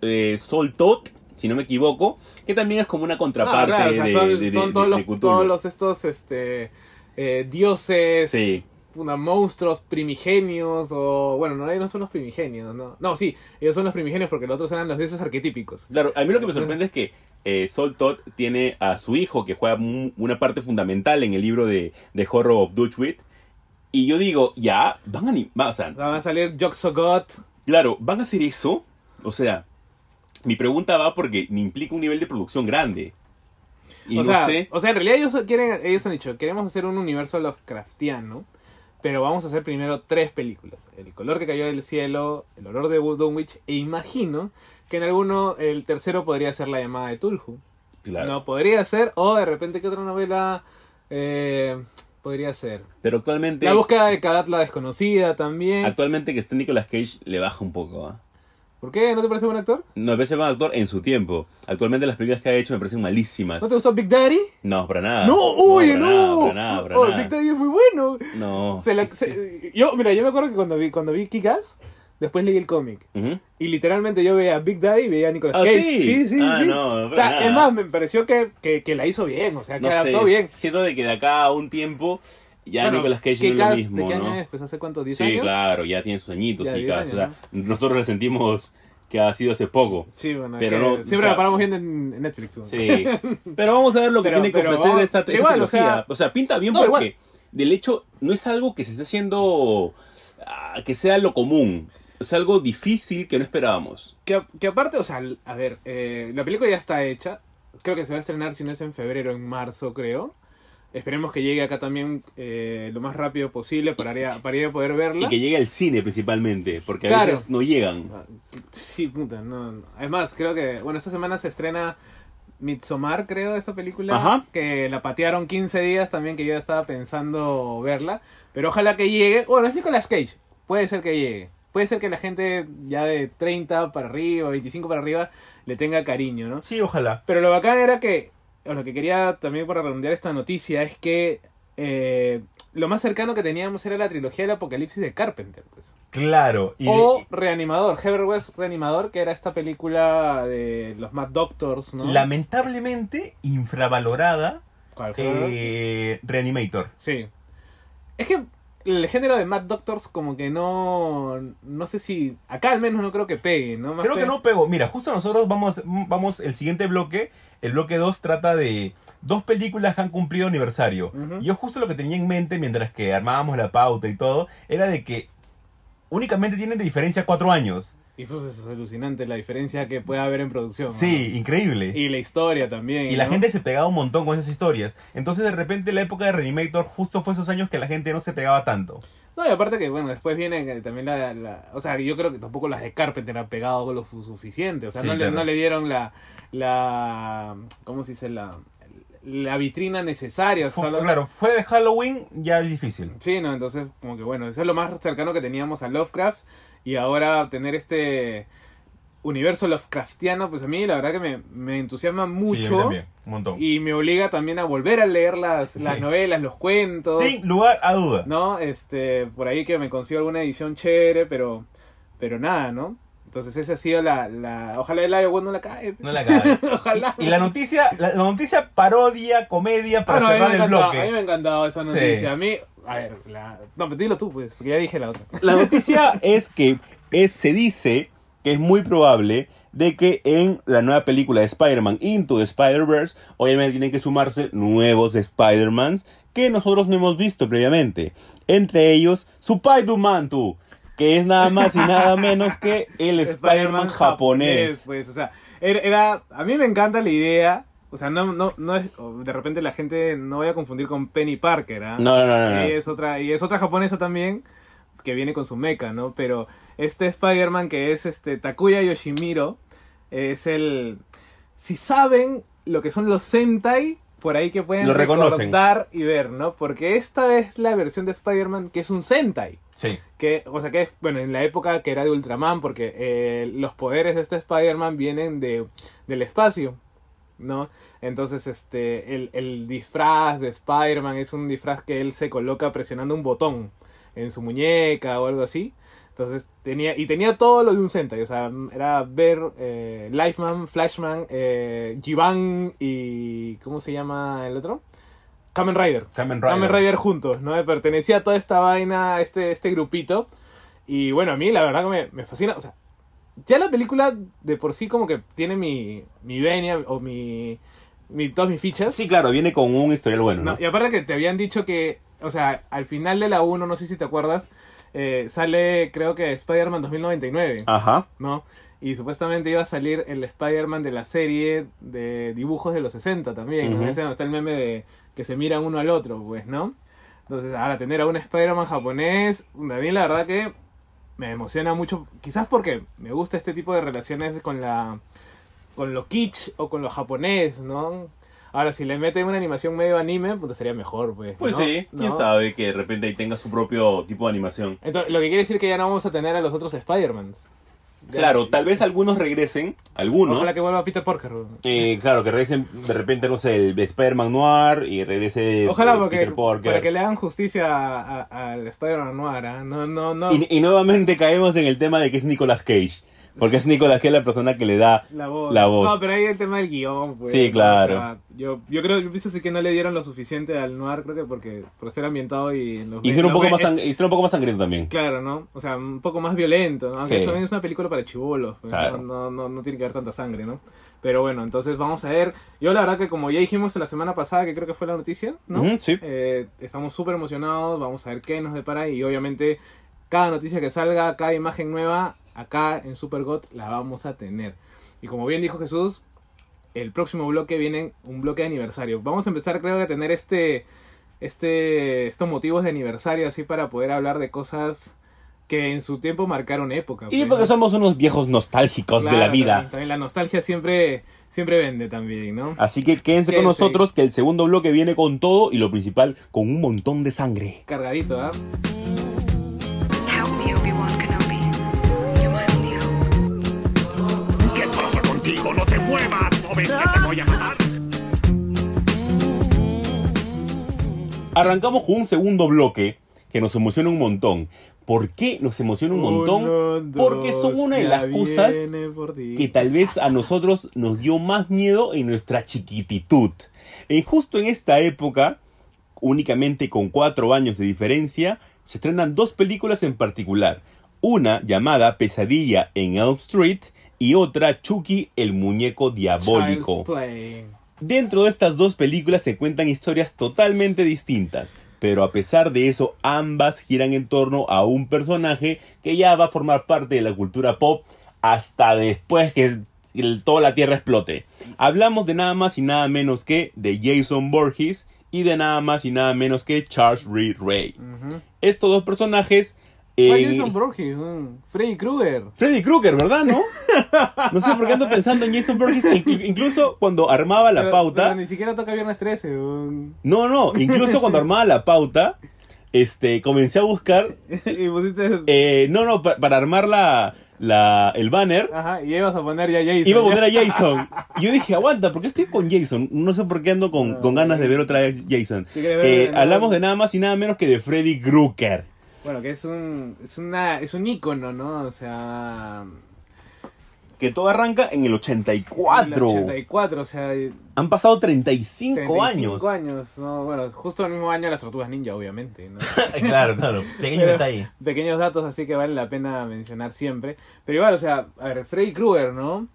eh, Soltot, si no me equivoco, que también es como una Ah, contraparte claro, o sea, de, son, de- son todos, de los, Cthulhu. todos los estos este eh, dioses Sí. una, monstruos primigenios o bueno no no son los primigenios no no sí ellos son los primigenios porque los otros eran los dioses arquetípicos Claro, a mí lo que me sorprende es que eh, Sol Todd tiene a su hijo que juega una parte fundamental en el libro de, de Horror of Dutchwit. Y yo digo, ya, van a, ni- va- o sea, van a salir Joxogot claro, van a hacer eso. O sea, mi pregunta va porque me implica un nivel de producción grande. Y o no sea, sé. o sea en realidad ellos quieren ellos han dicho queremos hacer un universo Lovecraftiano pero vamos a hacer primero tres películas el color que cayó del cielo el olor de Dunwich e imagino que en alguno el tercero podría ser la llamada de Tulhu Claro. No, podría ser. O de repente, ¿qué otra novela eh, podría ser? Pero actualmente, La búsqueda de Kadat la desconocida también. actualmente que está Nicolas Cage le baja un poco. ¿ah? ¿Por qué? ¿No te parece buen actor? No, me parece buen actor en su tiempo. Actualmente las películas que ha hecho me parecen malísimas. ¿No te gustó Big Daddy? No, para nada. no, oye, para no. nada, para nada, para Oh, nada. Big Daddy es muy bueno. No. Se la- sí, se- yo, mira, yo me acuerdo que cuando vi, cuando vi Kick-Ass, después leí el cómic. Ujú. Y literalmente yo veía a Big Daddy y veía a Nicolas ¿Ah, Cage. sí? sí, sí. Ah, sí. no, o sea, nada. es más, me pareció que, que, que la hizo bien. O sea, que No sé, adaptó bien. siento de que de acá a un tiempo ya Bueno, Nicolas Cage no es lo mismo, ¿De qué año ¿no? es? Pues hace cuántos, 10 Sí, años. claro, ya tiene sus añitos Ya, 10 Kick-Ass, años, o sea, nosotros lo sentimos que ha sido hace poco. Sí, bueno, Pero no, siempre o sea- la paramos viendo en, Netflix. bueno. Sí. Pero vamos a ver lo que Pero- tiene que ofrecer vamos- esta, esta igual, o sea- o sea, pinta bien No, porque igual. del hecho no es algo que se esté haciendo ah, que sea lo común. Es algo difícil que no esperábamos. Que, que aparte, o sea, a ver, eh, la película ya está hecha. Creo que se va a estrenar, si no es en febrero, en marzo, creo. Esperemos que llegue acá también eh, lo más rápido posible para ir a, para ir a poder verla. Y que llegue al cine principalmente, porque a Claro. veces no llegan. Sí, puta, no, no. Además, creo que, bueno, esta semana se estrena Midsommar, creo, esta película. Ajá. Que la patearon 15 días también, que yo estaba pensando verla. Pero ojalá que llegue. Bueno, es Nicolas Cage. Puede ser que llegue. Puede ser que la gente ya de 30 para arriba, 25 para arriba, le tenga cariño, ¿no? Sí, ojalá. Pero lo bacán era que, lo que quería también para redondear esta noticia, es que eh, lo más cercano que teníamos era la trilogía del apocalipsis de Carpenter, pues. Claro. Y, O Reanimador, Heather West Reanimador, que era esta película de los Mad Doctors, ¿no? lamentablemente infravalorada ¿Cuál, eh, Reanimator. Sí. Es que el género de Mad Doctors como que no... No sé si... Acá al menos no creo que pegue, ¿no? Más Creo que no pegó. Mira, justo nosotros vamos, vamos, el siguiente bloque, el bloque 2 trata de dos películas que han cumplido aniversario. Y Yo justo lo que tenía en mente mientras que armábamos la pauta y todo, era de que únicamente tienen de diferencia cuatro años. Y pues es alucinante la diferencia que puede haber en producción. ¿no? Sí, increíble. Y la historia también. Y la gente se pegaba un montón con esas historias. Entonces de repente la época de Reanimator justo fue esos años que la gente no se pegaba tanto. No, y aparte que, bueno, después viene que también la, la- O sea, yo creo que tampoco las de Carpenter han pegado lo suficiente. O sea, Sí, no, le, no le dieron la... la ¿Cómo se dice? La, la vitrina necesaria. Claro, fue de Halloween, ya es difícil. Sí, no, entonces como que bueno, eso es lo más cercano que teníamos a Lovecraft y ahora tener este universo Lovecraftiano, pues a mí la verdad que me, me entusiasma Sí, mucho también, un montón. y me obliga también a volver a leer las, Sí. las novelas, los cuentos, Sin lugar a duda. ¿no? Este, por ahí que me consigo alguna edición chévere, pero, pero nada, ¿no? Entonces esa ha sido la... la ojalá el Iowa no la cae. No la cae. [laughs] ojalá. Y la noticia, la, la noticia parodia, comedia para Ah, no, a mí me cerrar ha el encantado, A mí bloque. me ha encantado esa Sí. noticia. A mí... A ver, la... No, pero dilo tú, pues, porque ya dije la otra. La noticia [laughs] es que es, se dice que es muy probable de que en la nueva película de Spider-Man Into the Spider-Verse, obviamente tienen que sumarse nuevos Spider-Mans que nosotros no hemos visto previamente. Entre ellos, Spider-Man 2, que es nada más y nada [laughs] menos que el Spider-Man japonés. Pues, o sea, era, era- A mí me encanta la idea. O sea, no, no, no es. De repente la gente no voy a confundir con Penny Parker, ¿ah? No, no, no, no, no. Y es otra, y es otra japonesa también. Que viene con su mecha, ¿no? Pero este Spider-Man que es este Takuya Yoshimiro. Es el. Si saben lo que son los Sentai. Por ahí que pueden recordar y ver, ¿no? Porque esta es la versión de Spider-Man que es un Sentai Sí. que o sea que es bueno en la época que era de Ultraman porque eh, los poderes de este Spider-Man vienen de del espacio no entonces este el, el disfraz de Spider-Man es un disfraz que él se coloca presionando un botón en su muñeca o algo así entonces tenía y tenía todo lo de un Sentai o sea era ver eh, Lifeman Flashman eh, Jivan y cómo se llama el otro Kamen Rider Kamen Rider. Kamen Rider juntos, ¿no? Pertenecía a toda esta vaina, este, este grupito. Y bueno, a mí la verdad que me, me fascina. O sea, ya la película de por sí como que tiene mi, mi venia o mi, mi, todas mis fichas. Sí, claro, viene con un historial bueno, ¿no? No, y aparte que te habían dicho que, o sea, al final de la 1, no sé si te acuerdas, eh, sale creo que Spider-Man 2099, Ajá. ¿no? Y supuestamente iba a salir el Spider-Man de la serie de dibujos de los 60 también, ¿no? Ujú. Ese donde está el meme de que se miran uno al otro, pues, ¿no? Entonces, ahora tener a un Spider-Man japonés, mí la verdad que me emociona mucho, quizás porque me gusta este tipo de relaciones con la con lo kitsch o con lo japonés, ¿no? Ahora, si le meten una animación medio anime, pues sería mejor, pues. Pues ¿no? sí, quién ¿No? sabe que de repente ahí tenga su propio tipo de animación. Entonces, lo que quiere decir que ya no vamos a tener a los otros Spider-Mans. Claro, tal vez algunos regresen, algunos. Ojalá que vuelva Peter Parker. Eh, claro, que regresen de repente, no sé, el Spider-Man Noir y regrese Ojalá porque, Peter Parker. para que le hagan justicia al Spider-Man Noir, ¿ah? No, no, no. y, y nuevamente caemos en el tema de que es Nicolas Cage. Porque es Nicolas Cage la persona que le da La voz. La voz. No, pero ahí el tema del guion, pues. Sí, claro. O sea, yo, yo creo, yo pienso que no le dieron lo suficiente al Noir, creo que porque por ser ambientado y los ser un poco más, ser un poco más sangriento también. Claro, ¿no? O sea, un poco más violento, ¿no? Aunque Sí. también es una película para chivolos, pues, Claro. no, no, no, tiene que haber tanta sangre, ¿no? Pero bueno, entonces vamos a ver. Yo la verdad que como ya dijimos la semana pasada, que creo que fue la noticia, ¿no? Ujú, sí. Eh, estamos súper emocionados, vamos a ver qué nos depara y obviamente cada noticia que salga, cada imagen nueva, acá en Supergot la vamos a tener. Y como bien dijo Jesús, el próximo bloque viene un bloque de aniversario. Vamos a empezar creo que a tener este, este, estos motivos de aniversario así para poder hablar de cosas que en su tiempo marcaron época. Y pues, porque somos unos viejos nostálgicos de la Claro, vida. También, también la nostalgia siempre, siempre vende también, ¿no? Así que quédense con Quédense. nosotros que el segundo bloque viene con todo y lo principal, con un montón de sangre. Cargadito, ¿ah? Help ves que te voy a matar? Arrancamos con un segundo bloque que nos emociona un montón. ¿Por qué nos emociona un montón? Uno, Porque son una de las cosas que tal vez a nosotros nos dio más miedo en nuestra chiquititud. Y justo en esta época, únicamente con cuatro años de diferencia, se estrenan dos películas en particular. Una llamada Pesadilla en Elm Street y otra Chucky el muñeco diabólico. Dentro de estas dos películas se cuentan historias totalmente distintas, pero a pesar de eso ambas giran en torno a un personaje que ya va a formar parte de la cultura pop hasta después que toda la Tierra explote. Hablamos de nada más y nada menos que de Jason Borges y de nada más y nada menos que Charles Reed Ray. Estos dos personajes... En- Jason un Freddy Krueger. Freddy Krueger, ¿verdad? ¿No? [laughs] No sé por qué ando pensando en Jason Borges. Inclu- Incluso cuando armaba la Pero- pauta... pero ni siquiera toca Viernes 13. un- No, no, incluso cuando [laughs] armaba la pauta, este, comencé a buscar, [laughs] y pusiste... eh, no, no, pa- para armar la, la, el banner, Ajá, y ibas a poner ya Jason. iba a poner a Jason. Y yo dije, aguanta, ¿por qué estoy con Jason? No sé por qué ando con, con ganas de ver otra vez Jason. Eh, hablamos de nada más y nada menos que de Freddy Krueger. Bueno, que es un, es una, es un ícono, ¿no? O sea, que todo arranca en el 84. El 84, o sea, Han pasado 35, 35 años. años. ¿no? Bueno, justo el mismo año las tortugas ninja, obviamente. ¿no? [laughs] claro, claro. [laughs] Pequeño detalle. Pequeños datos así que vale la pena mencionar siempre. Pero igual, o sea, a ver, Freddy Krueger, ¿no?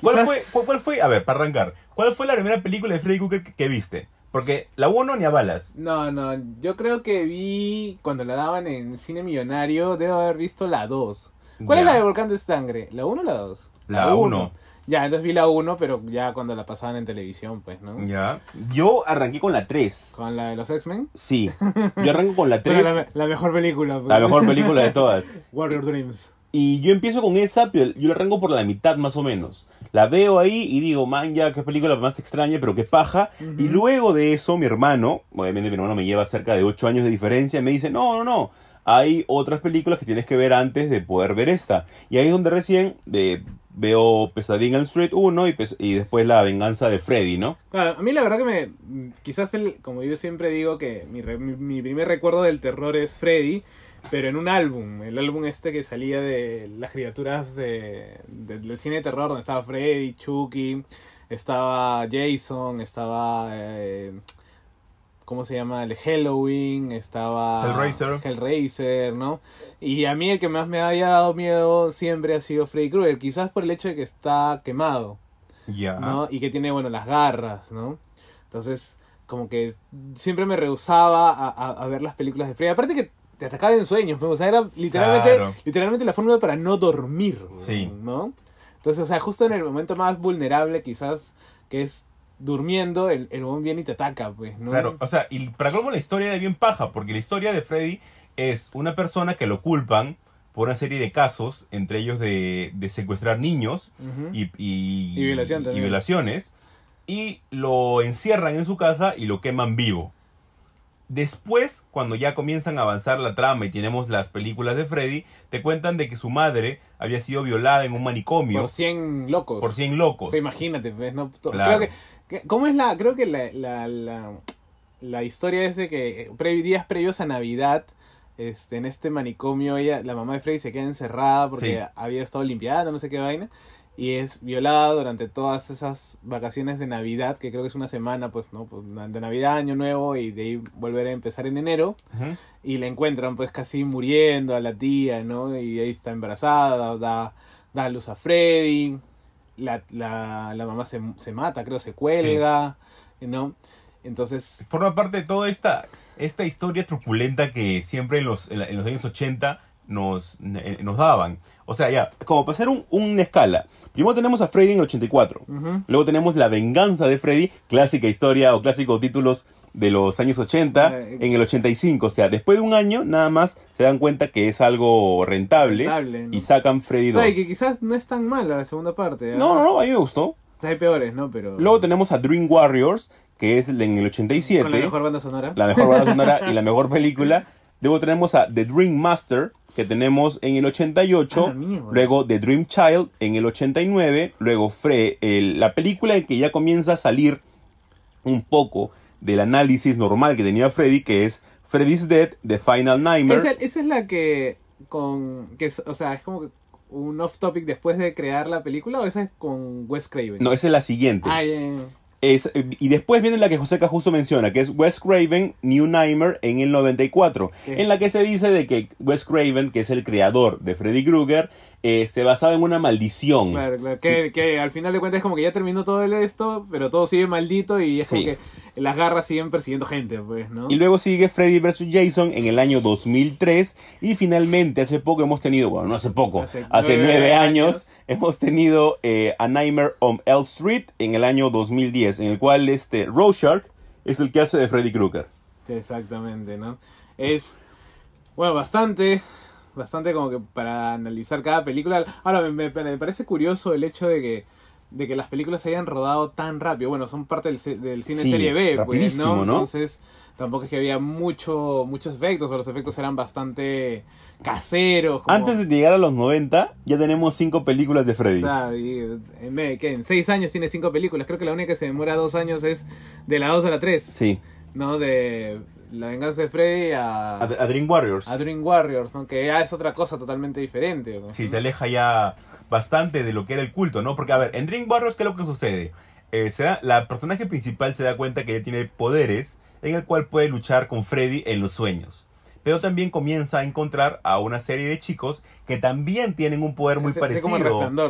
¿Cuál fue, cuál, cuál fue, a ver, para arrancar, cuál fue la primera película de Freddy Krueger que, que viste? Porque la 1 ni a balas. No, no, yo creo que vi cuando la daban en Cine Millonario, debo haber visto la 2. ¿Cuál Ya. es la de Volcán de Sangre? ¿La 1 o la 2? La uno. uno. Ya, entonces vi la 1, pero ya cuando la pasaban en televisión, pues, ¿no? Ya. Yo arranqué con la 3. Con la de los X-Men. Sí. Yo arranco con la 3. [laughs] Bueno, la, la mejor película. pues. la mejor película de todas. [laughs] Warrior Dreams. Y yo empiezo con esa, pero yo la arranco por la mitad más o menos. La veo ahí y digo, man, ya, qué película más extraña, pero qué paja. Y luego de eso, mi hermano, obviamente mi hermano me lleva cerca de 8 años de diferencia, me dice, no, no, no, hay otras películas que tienes que ver antes de poder ver esta. Y ahí es donde recién eh, veo Pesadilla en el Street 1 y, después La Venganza de Freddy, ¿no? Claro, a mí la verdad que me. Quizás, el, como yo siempre digo, que mi, re- mi, mi primer recuerdo del terror es Freddy, pero en un álbum. El álbum este que salía de las criaturas de, de- del cine de terror, donde estaba Freddy, Chucky, estaba Jason, estaba. eh, ¿Cómo se llama? El Halloween, estaba. Hellraiser. Hellraiser, ¿no? Y a mí el que más me había dado miedo siempre ha sido Freddy Krueger, quizás por el hecho de que está quemado. Ya. ¿no? Y que tiene, bueno, las garras, ¿no? Entonces, como que siempre me rehusaba a, a- a ver las películas de Freddy. Aparte que te atacaba en sueños, ¿no? o sea, era literalmente, Claro. literalmente la fórmula para no dormir, Sí. ¿no? Entonces, o sea, justo en el momento más vulnerable quizás, que es durmiendo, el, el huevón viene y te ataca, pues, ¿no? Claro, o sea, y para colmo la historia era bien paja, porque la historia de Freddy es una persona que lo culpan por una serie de casos, entre ellos de, de secuestrar niños y, y, Y violación también. y violaciones, y lo encierran en su casa y lo queman vivo. Después, cuando ya comienzan a avanzar la trama y tenemos las películas de Freddy, te cuentan de que su madre había sido violada en un manicomio Por 100 locos. por 100 locos. Sea, imagínate, pues, ¿no? Claro. Creo que, ¿Cómo es la...? Creo que la, la, la, la historia es de que eh, pre- días previos a Navidad, este, en este manicomio, ella, la mamá de Freddy se queda encerrada porque Sí. había estado limpiando, no sé qué vaina, y es violada durante todas esas vacaciones de Navidad, que creo que es una semana, pues, ¿no? Pues de Navidad, Año Nuevo, y de ahí volver a empezar en enero, y la encuentran pues casi muriendo a la tía, ¿no? Y ahí está embarazada, da, da luz a Freddy, la, la, la mamá se, se mata, creo, se cuelga, ¿no? Entonces, forma parte de toda esta, esta historia truculenta que siempre en los, en los años 80 nos, eh, nos daban. O sea, ya, Como para hacer un- una escala. Primero tenemos a Freddy en el 84. ujú, Luego tenemos La venganza de Freddy, clásica historia o clásicos títulos de los años 80, Eh, en el 85. O sea, después de un año, nada más se dan cuenta que es algo rentable, Rentable, ¿no? y sacan Freddy o 2. sea, y que quizás no es tan mala la segunda parte. ¿ah? No, no, no, a mí me gustó. O sea, hay peores, ¿no? Pero... Luego tenemos a Dream Warriors, que es en el 87. Con la mejor banda sonora. la mejor banda sonora y la [laughs] mejor película. Luego tenemos a The Dream Master, que tenemos en el 88. Ah, mierda. Luego The Dream Child en el 89. Luego Fre el- la película en que ya comienza a salir un poco del análisis normal que tenía Freddy, que es Freddy's Dead, The Final Nightmare. Esa, esa es la que con... Que es, o sea, es como que un off topic después de crear la película o esa es con Wes Craven. No, esa es la siguiente. Ah, ya, ya. Es, y después viene la que Joseca justo menciona, que es Wes Craven New Nightmare en el 94, Sí. en la que se dice de que Wes Craven, que es el creador de Freddy Krueger, eh, se basaba en una maldición. Claro, claro. Que, que al final de cuentas es como que ya terminó todo el esto, pero todo sigue maldito y es como que las garras siguen persiguiendo gente, pues, ¿no? Y luego sigue Freddy vs. Jason en el año 2003 y finalmente hace poco hemos tenido, bueno, no hace poco, hace, Hace nueve, nueve años, años. Hemos tenido eh, A Nightmare on Elm Street en el año 2010, en el cual este Rorschach es el que hace de Freddy Krueger. Exactamente, ¿no? Es, bueno, bastante, bastante como que para analizar cada película. Ahora, me- me parece curioso el hecho de que, de que las películas se hayan rodado tan rápido. Bueno, son parte del, del cine Sí, serie B, pues, rapidísimo, ¿no? ¿no? Entonces, tampoco es que había mucho, muchos efectos, o los efectos eran bastante caseros. como- Antes de llegar a los 90 ya tenemos cinco películas de Freddy. O sea, y, en, vez de que en seis años tiene cinco películas. Creo que la única que se demora dos años es de la 2 a la 3. Sí. ¿no? De La venganza de Freddy a, A, a Dream Warriors. a Dream Warriors, ¿no? Que ya es otra cosa totalmente diferente. pues, Sí, ¿no? se aleja ya bastante de lo que era el culto, ¿no? Porque, a ver, en Dream Warriors, ¿qué es lo que sucede? Eh, se da- la personaje principal se da cuenta que ella tiene poderes en el cual puede luchar con Freddy en los sueños. Pero también comienza a encontrar a una serie de chicos que también tienen un poder muy como parecido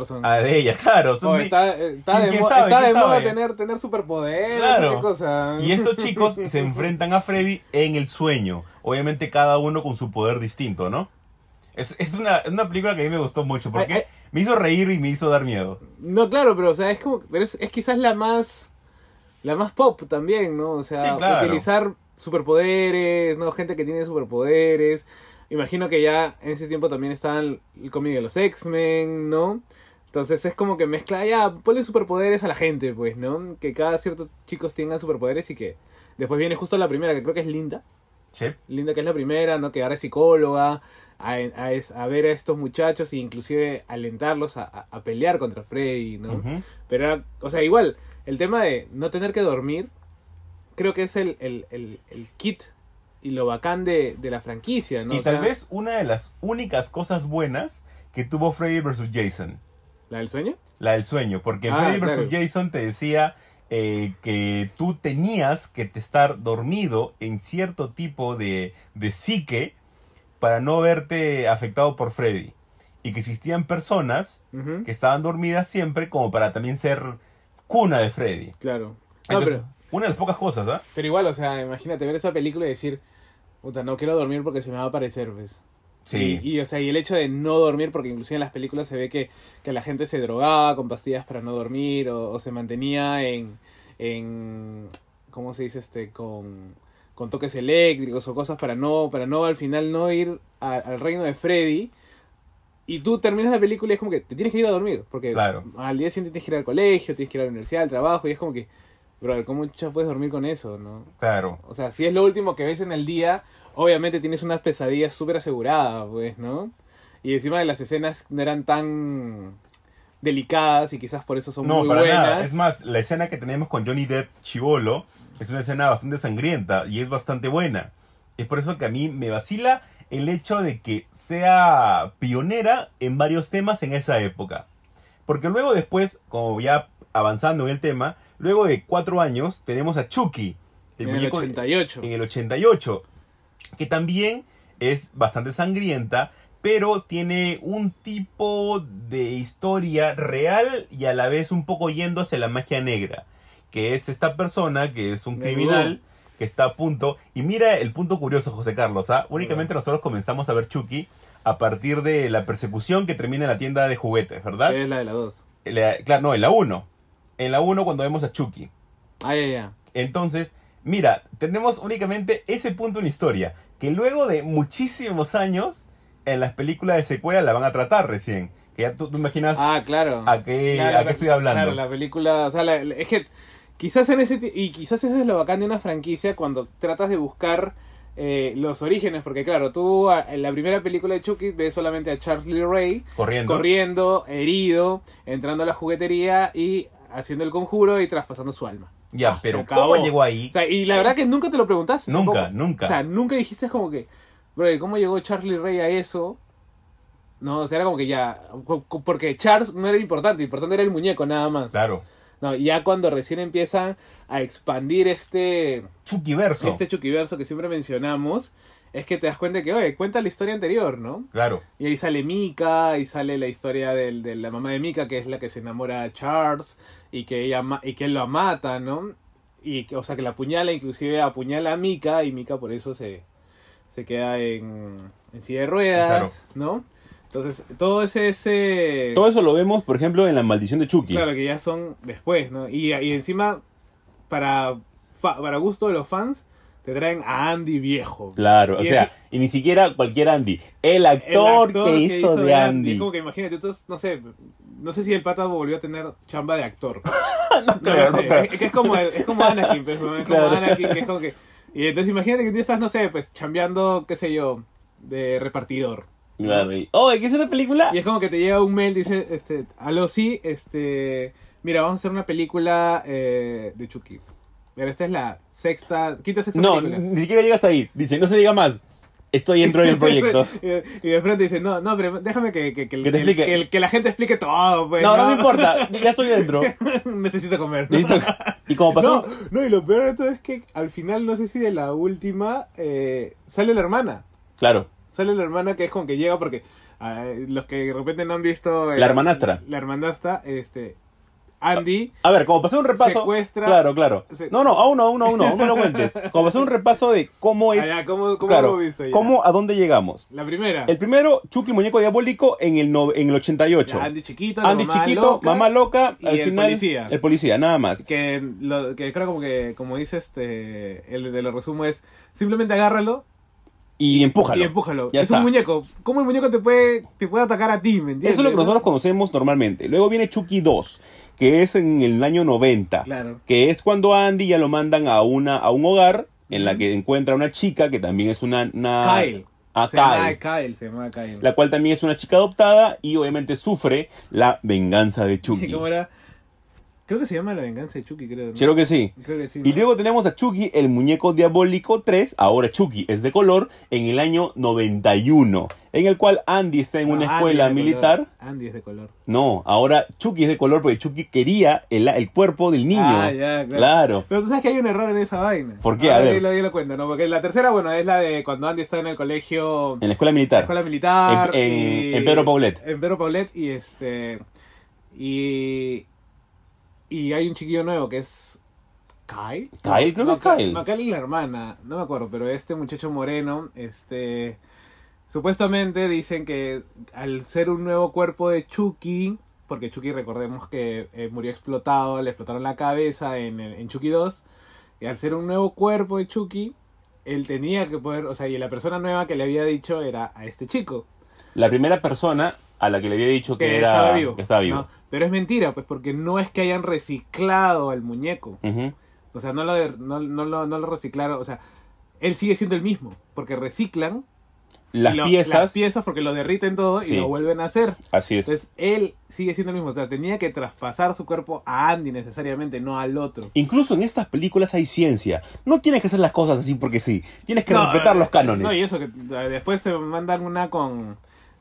son. a de ella, claro. son Oh, mi- está está ¿Quién- de, sabe? está ¿Quién de moda tener, tener superpoderes, Claro. cosa. Y estos chicos [laughs] se enfrentan a Freddy en el sueño. Obviamente cada uno con su poder distinto, ¿no? Es, es una, una película que a mí me gustó mucho porque Ay, ay. me hizo reír y me hizo dar miedo. No, claro, pero o sea, es como pero es, es quizás la más la más pop también, ¿no? O sea, Sí, claro. utilizar superpoderes, ¿no? Gente que tiene superpoderes. Imagino que ya en ese tiempo también estaban el cómic de los X-Men, ¿no? Entonces es como que mezcla, ya, ponle superpoderes a la gente, pues, ¿no? Que cada ciertos chicos tengan superpoderes y que después viene justo la primera, que creo que es Linda. Sí. Linda que es la primera, ¿no? Que ahora es psicóloga, a, a es- a ver a estos muchachos e inclusive alentarlos a, a- pelear contra Freddy, ¿no? Pero, era- o sea, igual, el tema de no tener que dormir, creo que es el, el, el, el kit y lo bacán de, de la franquicia, ¿no? Y O tal sea, vez una de las únicas cosas buenas que tuvo Freddy vs. Jason. ¿La del sueño? La del sueño. Porque Ah, Freddy vs. Jason te decía eh, que tú tenías que estar dormido en cierto tipo de, de psique para no verte afectado por Freddy. Y que existían personas que estaban dormidas siempre como para también ser cuna de Freddy. Claro. No, Entonces, pero, Una de las pocas cosas, ¿ah? pero igual, o sea, imagínate ver esa película y decir, puta, no quiero dormir porque se me va a aparecer, ¿ves? Sí. Y, y, o sea, y el hecho de no dormir, porque inclusive en las películas se ve que, que la gente se drogaba con pastillas para no dormir o, o se mantenía en, en, ¿cómo se dice? este Con, con toques eléctricos o cosas para no, para no al final no ir a- al reino de Freddy. Y tú terminas la película y es como que te tienes que ir a dormir, porque Claro. al día siguiente tienes que ir al colegio, tienes que ir a la universidad, al trabajo, y es como que, brother, ¿cómo ya puedes dormir con eso, no? Claro. O sea, si es lo último que ves en el día, obviamente tienes unas pesadillas súper aseguradas, pues, ¿no? Y encima de las escenas no eran tan delicadas y quizás por eso son No, muy para buenas. nada. Es más, la escena que tenemos con Johnny Depp Chivolo es una escena bastante sangrienta y es bastante buena. Es por eso que a mí me vacila el hecho de que sea pionera en varios temas en esa época. Porque luego después, como ya avanzando en el tema, luego de cuatro años tenemos a Chucky, en el muñeco- 88. en el 88, que también es bastante sangrienta, pero tiene un tipo de historia real y a la vez un poco yendo hacia la magia negra, que es esta persona que es un criminal que está a punto, y mira el punto curioso, José Carlos, ¿ah? únicamente nosotros comenzamos a ver Chucky a partir de la persecución que termina en la tienda de juguetes, ¿verdad? Es la de la 2. La- claro, no, en la 1. En la 1 cuando vemos a Chucky. Ah, ya, ya. Entonces, mira, tenemos únicamente ese punto en la historia, que luego de muchísimos años, en las películas de secuela la van a tratar recién. Que ya tú, tú imaginas Ah, claro. a qué, Claro, a qué estoy hablando. Claro, la película, o sea, la- es que quizás en ese y quizás eso es lo bacán de una franquicia cuando tratas de buscar eh, los orígenes, porque claro, tú en la primera película de Chucky ves solamente a Charles Lee Ray Corriendo. corriendo, herido, entrando a la juguetería y haciendo el conjuro y traspasando su alma. Ya, Ah, pero. ¿cómo llegó ahí? O sea, y la verdad que nunca te lo preguntaste. Nunca, tampoco. nunca. O sea, nunca dijiste como que, bro, ¿cómo llegó Charlie Ray a eso? No, o sea, era como que ya, porque Charles no era importante, importante era el muñeco nada más. Claro. No, ya cuando recién empiezan a expandir este, Chucky verso. este Chuquiverso que siempre mencionamos, es que te das cuenta que, oye, cuenta la historia anterior, ¿no? Claro. Y ahí sale Mika, y sale la historia del- de la mamá de Mika, que es la que se enamora a Charles, y que ella y que él lo mata, ¿no? Y o sea, que la apuñala, inclusive apuñala a Mika, y Mika por eso se, se queda en, en silla de ruedas, ¿no? Entonces, todo ese, ese... Todo eso lo vemos, por ejemplo, en La Maldición de Chucky. Claro, que ya son después, ¿no? Y, y encima, para, fa- para gusto de los fans, te traen a Andy viejo. Claro, o sea, y ni siquiera cualquier Andy. El el actor, que, hizo de Andy. Es como que imagínate, entonces, no sé, no sé si el pata volvió a tener chamba de actor. [laughs] No No, creo, lo sé, no creo. es, que es como, es como Anakin, pues, es como [laughs] Claro. Anakin, que es como que... Y entonces imagínate que tú estás, no sé, pues chambeando, qué sé yo, de repartidor. Oh, ¿qué es una película? Y es como que te llega un mail, dice, este, aló, sí, este, mira, vamos a hacer una película eh, de Chucky. Pero esta es la sexta, quinta, sexta No, película. ni siquiera llegas ahí. Dice, no se diga más. Estoy dentro del proyecto. [laughs] y, de frente dice, no, no, pero déjame que, que, que, te que la gente explique todo, pues. No, no me importa. Ya estoy dentro. [laughs] Necesito comer. Listo. [laughs] Y como pasó... No, no, y lo peor de todo es que al final, no sé si de la última, eh, sale la hermana. Claro. Sale la hermana que es como que llega porque ah, los que de repente no han visto... eh, La hermanastra. La hermanastra, este... Andy... A ver, como pasé un repaso... Secuestra- Claro, claro. No, no, aún no, aún no, aún no, aún no lo cuentes. Como pasé un repaso de cómo es... Ah, ya, ¿cómo, cómo claro, lo visto ya? cómo, a dónde llegamos. La primera. El primero, Chucky, muñeco diabólico, en el, no- en el 88. Ya, Andy chiquito, Andy mamá chiquito, loca, mamá loca, y al el final policía. el policía, nada más. Que, lo, que creo como que, como dice este, el de lo resumo es, simplemente agárralo Y empújalo. y empújalo. Ya es está. un muñeco. ¿Cómo el muñeco te puede, te puede atacar a ti, me entiendes? Eso es lo que ¿No? nosotros conocemos normalmente. Luego viene Chucky 2, que es en el año 90. Claro. Que es cuando a Andy ya lo mandan a, una, a un hogar en la que encuentra una chica que también es una... una Kyle. a se llama Kyle. Kyle, se llama Kyle. La cual también es una chica adoptada y obviamente sufre la venganza de [laughs] Chucky. ¿Cómo era? Creo que se llama La venganza de Chucky, creo. ¿no? Creo que sí. Creo que sí. Y ¿no? luego tenemos a Chucky, el muñeco diabólico 3, ahora Chucky es de color, en el año 91, en el cual Andy está en No, una Andy escuela es militar. color. Andy es de color. No, ahora Chucky es de color porque Chucky quería el, el cuerpo del niño. Ah, ya, claro. Claro. Pero tú sabes que hay un error en esa vaina. ¿Por qué? A A ver. Yo lo, cuento, ¿no? Porque la tercera, bueno, es la de cuando Andy está en el colegio... En la escuela militar. escuela militar. En- en- y- en Pedro Paulet. En Pedro Paulet y este. Y. Y hay un chiquillo nuevo que es. Kyle. Kyle, creo que es Kyle. No, Kyle es la hermana, no me acuerdo, pero este muchacho moreno, este. Supuestamente dicen que al ser un nuevo cuerpo de Chucky, porque Chucky recordemos que eh, murió explotado, le explotaron la cabeza en, en Chucky 2, y al ser un nuevo cuerpo de Chucky, él tenía que poder, o sea, y la persona nueva que le había dicho era a este chico, La primera persona a la que le había dicho que, que era estaba vivo. que estaba vivo. ¿no? Pero es mentira, pues porque no es que hayan reciclado al muñeco, o sea, no lo, no, no lo, no lo reciclaron, o sea, él sigue siendo el mismo, porque reciclan Las lo- piezas, las piezas porque lo derriten todo Sí. y lo vuelven a hacer. así es. Entonces él sigue siendo el mismo. O sea, tenía que traspasar su cuerpo a Andy necesariamente, no al otro. Incluso en estas películas hay ciencia. No tienes que hacer las cosas así porque sí. Tienes que No, respetar eh, los cánones. No, y eso que eh, después se mandan una con,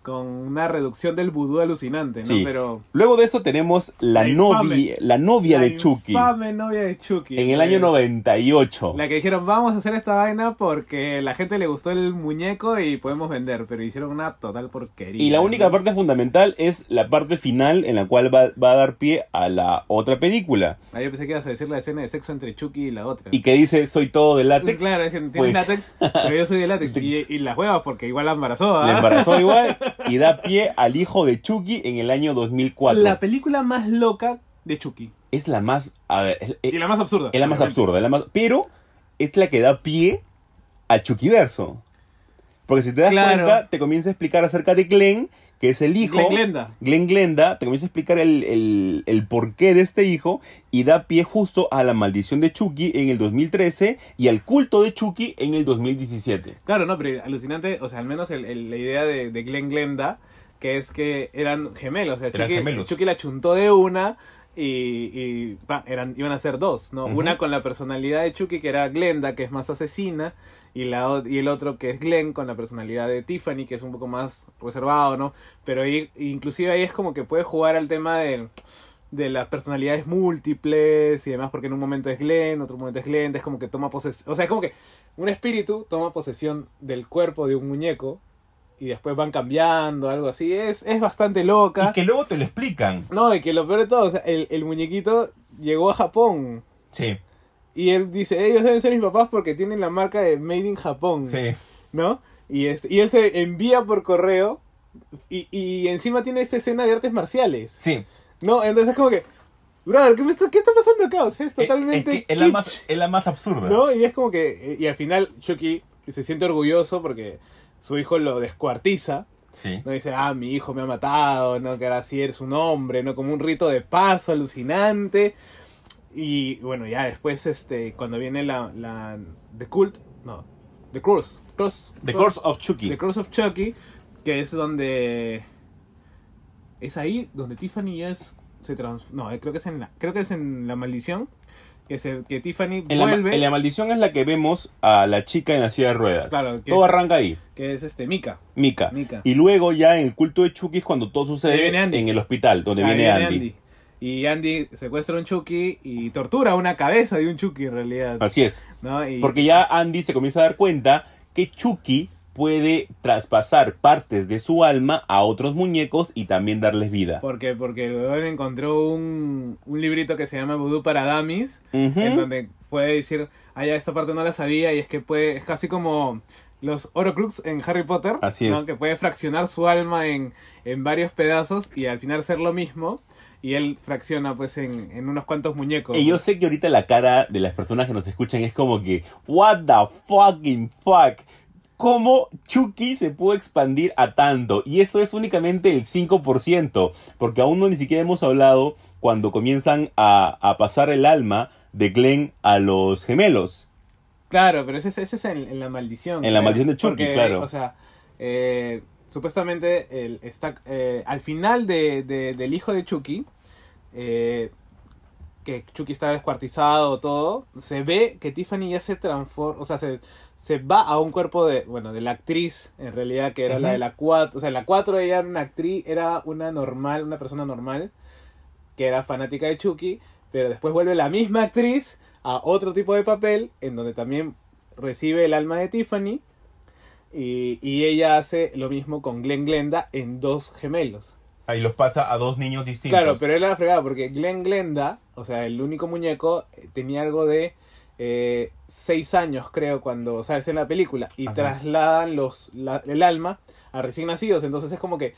con una reducción del vudú alucinante, ¿no? Sí. Pero. Luego de eso tenemos la, La infame. novia, la novia la de Chucky infame novia de Chucky. en el año es 98. La que dijeron, vamos a hacer esta vaina porque la gente le gustó el muñeco y podemos vender. Pero hicieron una total porquería. Y la única ¿no? parte fundamental es la parte final en la cual va, va a dar pie a la otra película. Ah, yo pensé que ibas a decir la escena de sexo entre Chucky y la otra. Y que dice, soy todo de látex. Claro, es que tiene Pues, látex, pero yo soy de látex. y, [laughs] y las huevas porque igual la embarazó. ¿ah? Le embarazó igual [laughs] y da pie al hijo de Chucky en el año 2004. La película más loca de Chucky. Es la más... A ver, es, Y la más absurda. es la más absurda, la más- pero es la que da pie al Chuckyverso. Porque si te das Claro. cuenta, te comienza a explicar acerca de Glenn, que es el hijo. Glenn Glenda. Glenn Glenda, te comienza a explicar el, el, el porqué de este hijo y da pie justo a la maldición de Chucky en el 2013 y al culto de Chucky en el 2017. Claro, no, pero alucinante, o sea, al menos el- la idea de, de Glenn Glenda, que es que eran gemelos, o sea, Eran Chucky, gemelos. Chucky la chuntó de una y, y, eran, iban a ser dos, ¿no? Una con la personalidad de Chucky, que era Glenda, que es más asesina, y, la, y el otro que es Glenn, con la personalidad de Tiffany, que es un poco más reservado, ¿no? Pero ahí, inclusive ahí es como que puede jugar al tema del de las personalidades múltiples y demás, porque en un momento es Glenn, otro momento es Glenn, es como que toma posesión, o sea, es como que un espíritu toma posesión del cuerpo de un muñeco y después van cambiando, algo así, es, es bastante loca. Y que luego te lo explican. No, y que lo peor de todo, o sea, el, el muñequito llegó a Japón Sí, y él dice, ellos deben ser mis papás porque tienen la marca de Made in Japón, sí. ¿no? Y, este, y él se envía por correo y, y encima tiene esta escena de artes marciales. Sí. No, entonces es como que, brother, ¿qué, me está, qué está pasando acá? O sea, es Eh, totalmente. es, que es la más, es la más absurda. ¿No? Y es como que. Y al final, Chucky se siente orgulloso porque su hijo lo descuartiza. Sí. No dice, ah, mi hijo me ha matado, no, que ahora sí eres un hombre, ¿no? Como un rito de paso alucinante. Y bueno, ya después, este, cuando viene la. la The Cult, no, The Cross. Cross The Cross- Curse of Chucky. The Cross of Chucky, que es donde es ahí donde Tiffany es se trans no, eh, creo que es en la creo que es en la maldición que, se, que Tiffany En la, vuelve, en la maldición es la que vemos a la chica en la silla de ruedas. Claro, que todo es- arranca ahí, que es este Mika. Mika. Mika. Y luego ya en el culto de Chucky es cuando todo sucede en el hospital, donde Ahí viene Andy. Y Andy secuestra un Chucky y tortura una cabeza de un Chucky en realidad. Así es. ¿no? Y- Porque ya Andy se comienza a dar cuenta que Chucky puede traspasar partes de su alma a otros muñecos y también darles vida. Porque, porque el weón encontró un, un librito que se llama Voodoo para Dummies, en donde puede decir, ah, ya esta parte no la sabía, y es que puede, es casi como los Horcrux en Harry Potter, Así ¿no? es. que puede fraccionar su alma en, en varios pedazos y al final ser lo mismo, y él fracciona pues en, en unos cuantos muñecos. Y yo sé que ahorita la cara de las personas que nos escuchan es como que, what the fucking fuck. ¿Cómo Chucky se pudo expandir a tanto? Y eso es únicamente el 5%, porque aún no ni siquiera hemos hablado cuando comienzan a, a pasar el alma de Glenn a los gemelos. Claro, pero ese, es- ese es en, en la maldición. En la maldición de Chucky, Porque, claro. O sea, eh, supuestamente el, está, eh, al final de, de- del hijo de Chucky, eh, que Chucky está descuartizado, todo, se ve que Tiffany ya se transforma, o sea, se, se va a un cuerpo de, bueno, de la actriz, en realidad, que era la de la 4, o sea, en la 4 ella era una actriz, era una normal, una persona normal, que era fanática de Chucky, pero después vuelve la misma actriz a otro tipo de papel, en donde también recibe el alma de Tiffany, y, y ella hace lo mismo con Glenn Glenda en dos gemelos. Ahí los pasa a dos niños distintos. Claro, pero él era fregado porque Glenn Glenda, o sea, el único muñeco, eh, tenía algo de eh, seis años, creo, cuando sale en la película. Y Ajá. trasladan los, la- el alma a recién nacidos. Entonces es como que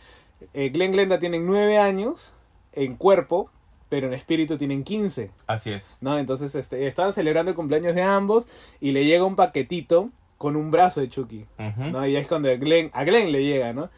eh, Glenn Glenda tienen nueve años en cuerpo, pero en espíritu tienen 15. Así es. ¿no? Entonces este, estaban celebrando el cumpleaños de ambos y le llega un paquetito con un brazo de Chucky. ¿no? Y es cuando Glenn, a Glenn le llega, ¿no?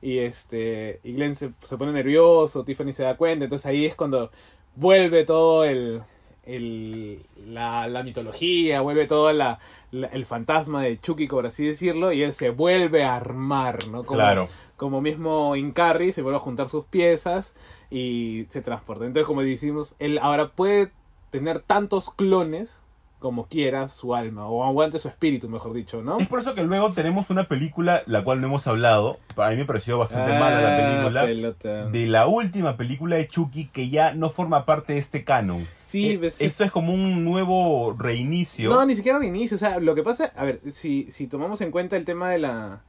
Y este y Glenn se, se pone nervioso, Tiffany se da cuenta, entonces ahí es cuando vuelve todo el, el la, la mitología, vuelve todo la, la- el fantasma de Chucky, por así decirlo, y él se vuelve a armar, ¿no? Como, Claro. como mismo Incarri, se vuelve a juntar sus piezas y se transporta. Entonces, como decimos, él ahora puede tener tantos clones como quiera su alma, o aguante su espíritu, mejor dicho, ¿no? Es por eso que luego tenemos una película, la cual no hemos hablado. Para mí me pareció bastante mala la Ah, película. pelota. De la última película de Chucky que ya no forma parte de este canon. Sí, Eh, pues, esto es como un nuevo reinicio. No, ni siquiera al inicio. O sea, lo que pasa, a ver, si, si tomamos en cuenta el tema de la,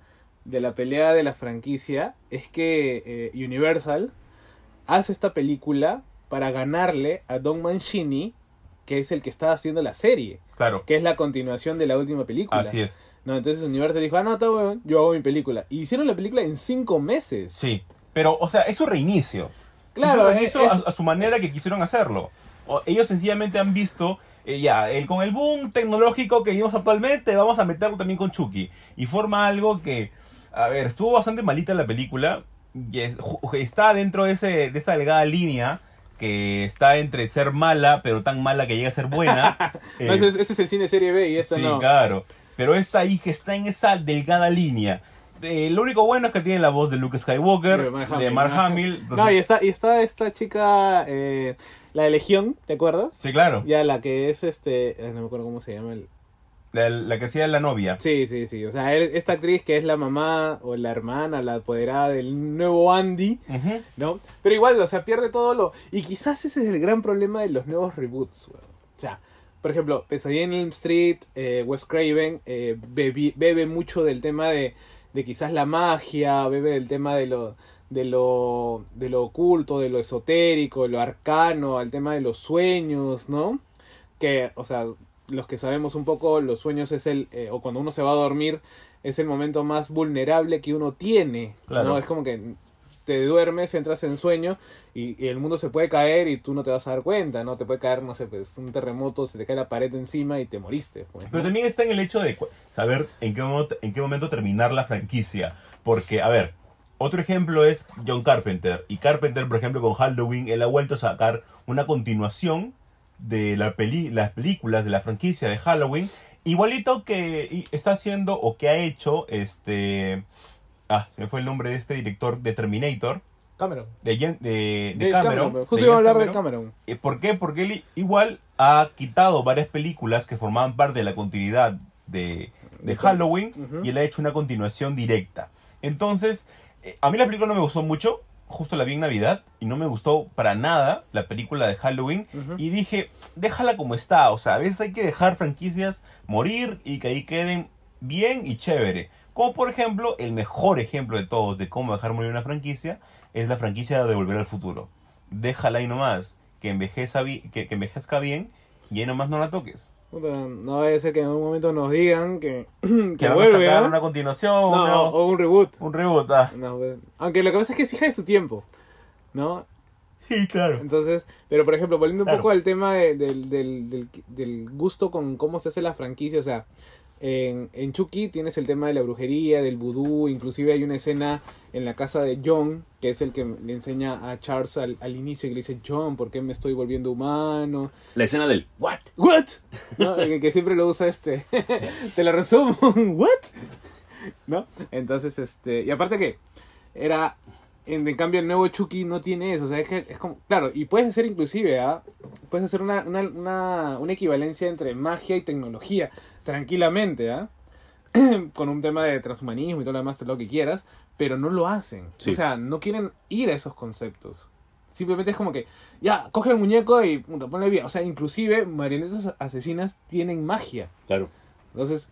de la pelea de la franquicia, es que eh, Universal hace esta película para ganarle a Don Mancini, que es el que está haciendo la serie, Claro, que es la continuación de la última película. así es. No, entonces Universal dijo, ah, no, está bueno, yo hago mi película. Y hicieron la película en cinco meses. Sí, pero, o sea, es un reinicio. Claro, es un reinicio es- a, a su manera que quisieron hacerlo. O- ellos sencillamente han visto, eh, ya, el- con el boom tecnológico que vivimos actualmente, vamos a meterlo también con Chucky. Y forma algo que, a ver, estuvo bastante malita la película. Y es- está dentro de, ese, de esa delgada línea que está entre ser mala, pero tan mala que llega a ser buena. [laughs] No, Eh, ese, es- ese es el cine serie B y esta sí, no. claro. Pero esta ahí que está en esa delgada línea. Eh, lo único bueno es que tiene la voz de Luke Skywalker, de Mark Hamill. No, y está, y está esta chica, eh, la de Legión, ¿te acuerdas? Sí, claro. Ya, la que es este. No me acuerdo cómo se llama. El... La, la que hacía la novia. Sí, sí, sí. O sea, esta actriz que es la mamá o la hermana, la apoderada del nuevo Andy, Ujú. ¿no? Pero igual, o sea, pierde todo lo. Y quizás ese es el gran problema de los nuevos reboots, weón. O sea, por ejemplo, Pesadilla en Elm Street, eh, Wes Craven, eh, bebi- bebe mucho del tema de, de quizás la magia, bebe del tema de lo. De lo, de lo oculto, de lo esotérico, de lo arcano, al tema de los sueños, ¿no? que, o sea, los que sabemos un poco, los sueños es el, eh, o cuando uno se va a dormir, es el momento más vulnerable que uno tiene, Claro. ¿no? Es como que te duermes, entras en sueño y, y el mundo se puede caer y tú no te vas a dar cuenta, ¿no? Te puede caer, no sé, pues un terremoto, se te cae la pared encima y te moriste. pues, ¿no? Pero también está en el hecho de saber en qué, momento, en qué momento terminar la franquicia. Porque, a ver, otro ejemplo es John Carpenter. Y Carpenter, por ejemplo, con Halloween, él ha vuelto a sacar una continuación de la peli las películas de la franquicia de Halloween. Igualito que está haciendo o que ha hecho este... Ah, se me fue el nombre de este director de Terminator. Cameron. de, de, de Cameron. Justo iba a hablar de Cameron. Eh, ¿Por qué? Porque él igual ha quitado varias películas que formaban parte de la continuidad de, de Halloween y él ha hecho una continuación directa. Entonces, eh, a mí la película no me gustó mucho, justo la vi en Navidad y no me gustó para nada la película de Halloween y dije, déjala como está, o sea, a veces hay que dejar franquicias morir y que ahí queden bien y chévere. Como por ejemplo, el mejor ejemplo de todos de cómo dejar morir una franquicia es la franquicia de Volver al Futuro. Déjala ahí nomás, que, envejeza bi- que, que envejezca bien y ahí nomás no la toques. No a ser que en algún momento nos digan que, [clears throat] que, Que vuelve, a una continuación, No, o un reboot. un reboot. ah. No, pues, aunque lo que pasa es que es hija de su tiempo, ¿no? Sí, claro. Entonces, pero por ejemplo, volviendo un Claro. poco al tema de- del, del, del, del gusto con cómo se hace la franquicia, o sea, en, en Chucky tienes el tema de la brujería, del vudú, inclusive hay una escena en la casa de John, que es el que le enseña a Charles al, al inicio y le dice, John, ¿por qué me estoy volviendo humano? La escena del ¿What? ¿What? ¿No? Que, que siempre lo usa este. [laughs] Te lo resumo. [laughs] ¿What? ¿No? Entonces, este. Y aparte que era. En, en cambio, el nuevo Chucky no tiene eso. O sea, es que es como. Claro, y puedes hacer inclusive, ¿ah? Puedes hacer una, una, una, una equivalencia entre magia y tecnología. Tranquilamente, ¿ah? [clears throat] Con un tema de transhumanismo y todo lo demás, lo que quieras. Pero no lo hacen. Sí. O sea, no quieren ir a esos conceptos. Simplemente es como que, ya, coge el muñeco y puta, ponle bien. O sea, inclusive marionetas asesinas tienen magia. Claro. Entonces,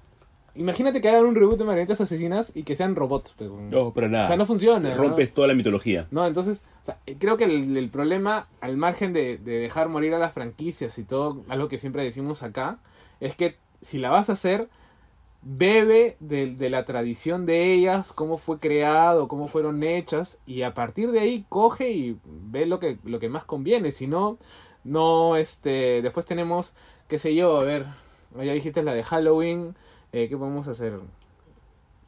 imagínate que hagan un reboot de marionetas asesinas y que sean robots. Pero, No, para nada. O sea, no funciona. ¿no? Rompes toda la mitología. No, entonces, o sea, eh, creo que el, el problema, al margen de, de dejar morir a las franquicias y todo, algo que siempre decimos acá, es que si la vas a hacer, bebe de, de la tradición de ellas, cómo fue creado, cómo fueron hechas, y a partir de ahí coge y ve lo que, lo que más conviene. Si no, no, este, después tenemos, qué sé yo, a ver, ya dijiste la de Halloween, eh, ¿qué podemos hacer?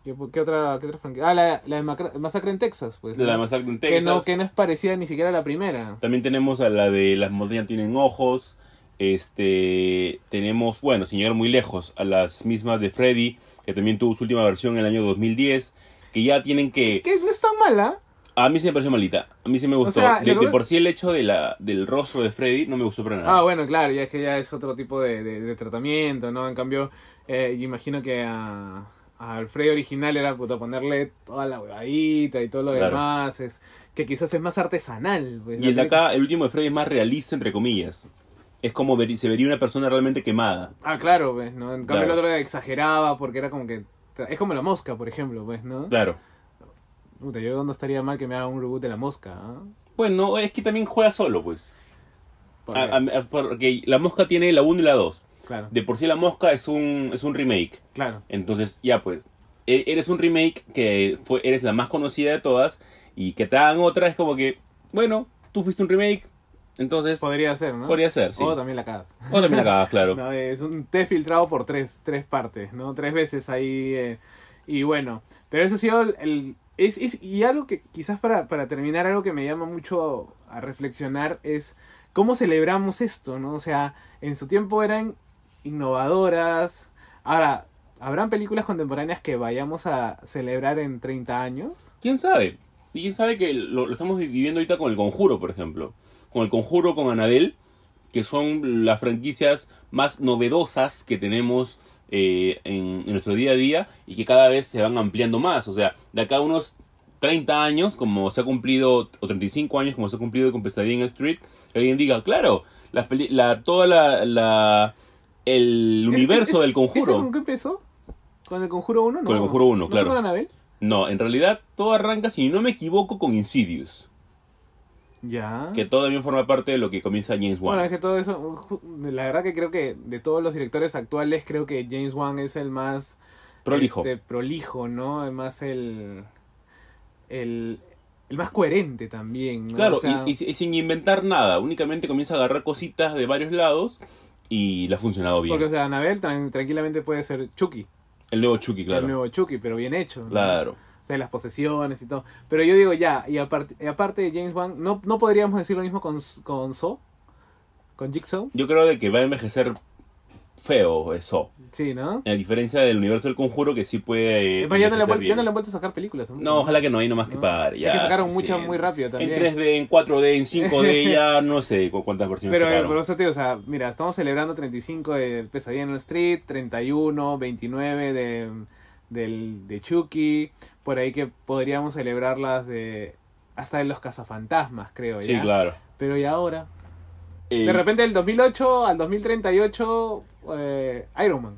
¿Qué, qué otra, qué otra franquicia? Ah, la, la de Masacre en Texas, pues. La ¿no? masacre en que Texas. no, que no es parecida ni siquiera a la primera. También tenemos a la de Las montañas tienen ojos. Este, tenemos, bueno, sin llegar muy lejos, a las mismas de Freddy, que también tuvo su última versión en el año 2010, que ya tienen que... Que no es tan mala. A mí se me pareció malita, a mí sí me gustó. sea, de, por sí el hecho de la, del rostro de Freddy no me gustó para nada. Ah, bueno, claro, ya es que ya es otro tipo de, de- de tratamiento, ¿no? En cambio, eh, imagino que a, a Alfredo original era puta, ponerle toda la huevadita y todo lo Claro. demás, es que quizás es más artesanal. Pues, y el de acá, el último de Freddy es más realista, entre comillas. Es como ver- se vería una persona realmente quemada. Ah, claro, pues, ¿no? En cambio Claro. el otro exageraba porque era como que... Es como la mosca, por ejemplo, pues, ¿no? Claro. Puta, yo no estaría mal que me haga un reboot de la mosca, ¿ah? Bueno, es que también juega solo, pues. Porque- A- a- porque la mosca tiene la 1 y la 2. claro, De por sí la mosca es un, es un remake. claro. Entonces, ya pues, e- eres un remake que fue, eres la más conocida de todas y que te hagan otra es como que, bueno, tú fuiste un remake, entonces Podría ser, ¿no? podría ser, sí. O también la cagas. O también la cagas, claro. [laughs] No, es un té filtrado por tres, tres partes, ¿no? Tres veces ahí. eh, y bueno, pero eso ha sido el... el- es, es- y algo que quizás para, para terminar, algo que me llama mucho a reflexionar es cómo celebramos esto, ¿no? O sea, en su tiempo eran innovadoras. Ahora, ¿habrán películas contemporáneas que vayamos a celebrar en 30 años? ¿Quién sabe? Y quién sabe que lo, lo estamos viviendo ahorita con el Conjuro, por ejemplo. Con el Conjuro, con Anabel, que son las franquicias más novedosas que tenemos eh, en, en nuestro día a día y que cada vez se van ampliando más. O sea, de acá a unos 30 años, como se ha cumplido, o 35 años, como se ha cumplido con Pesadilla en el Street, que alguien diga, claro, peli- la, toda la, la- el [laughs] universo del ¿Ese con Conjuro. qué empezó? ¿Con el Conjuro 1? No. Con el Conjuro 1, ¿No claro. con Annabelle? No, en realidad todo arranca, si no me equivoco, con Insidious. Ya. que todo también forma parte de lo que comienza James Wan. Bueno, es que todo eso, la verdad que creo que de todos los directores actuales, creo que James Wan es el más Prolijo. este, prolijo, ¿no? Además el, el, el más coherente también, ¿no? claro, O sea, y, y- y sin inventar nada, únicamente comienza a agarrar cositas de varios lados y le ha funcionado bien. porque, o sea, Anabel tran- tranquilamente puede ser Chucky, el nuevo Chucky, claro. el nuevo Chucky, pero bien hecho. ¿no? Claro. Sea, las posesiones y todo. Pero yo digo ya, y aparte, y aparte de James Wan, ¿no, ¿no podríamos decir lo mismo con, con Saw? ¿Con Jigsaw? Yo creo de que va a envejecer feo eso. Sí, ¿no? A diferencia del universo del conjuro que sí puede... eh, Es más, ya no, le han ya no le vuelto a sacar películas. No, ojalá que no, hay nomás que ¿no? pagar. Es Ya, que sacaron sí, muchas sí. muy rápido también. En 3D, en 4D, en 5D, [laughs] ya no sé cu- cuántas versiones Pero, eh, sacaron. pero digo, o sea, mira, estamos celebrando 35 de Pesadilla en el Street, 31, 29 de, del, de Chucky, por ahí que podríamos celebrarlas de hasta de los cazafantasmas, creo, sí, ¿ya? claro. Pero y ahora, Eh, de repente del 2008 al 2038, eh, Iron Man.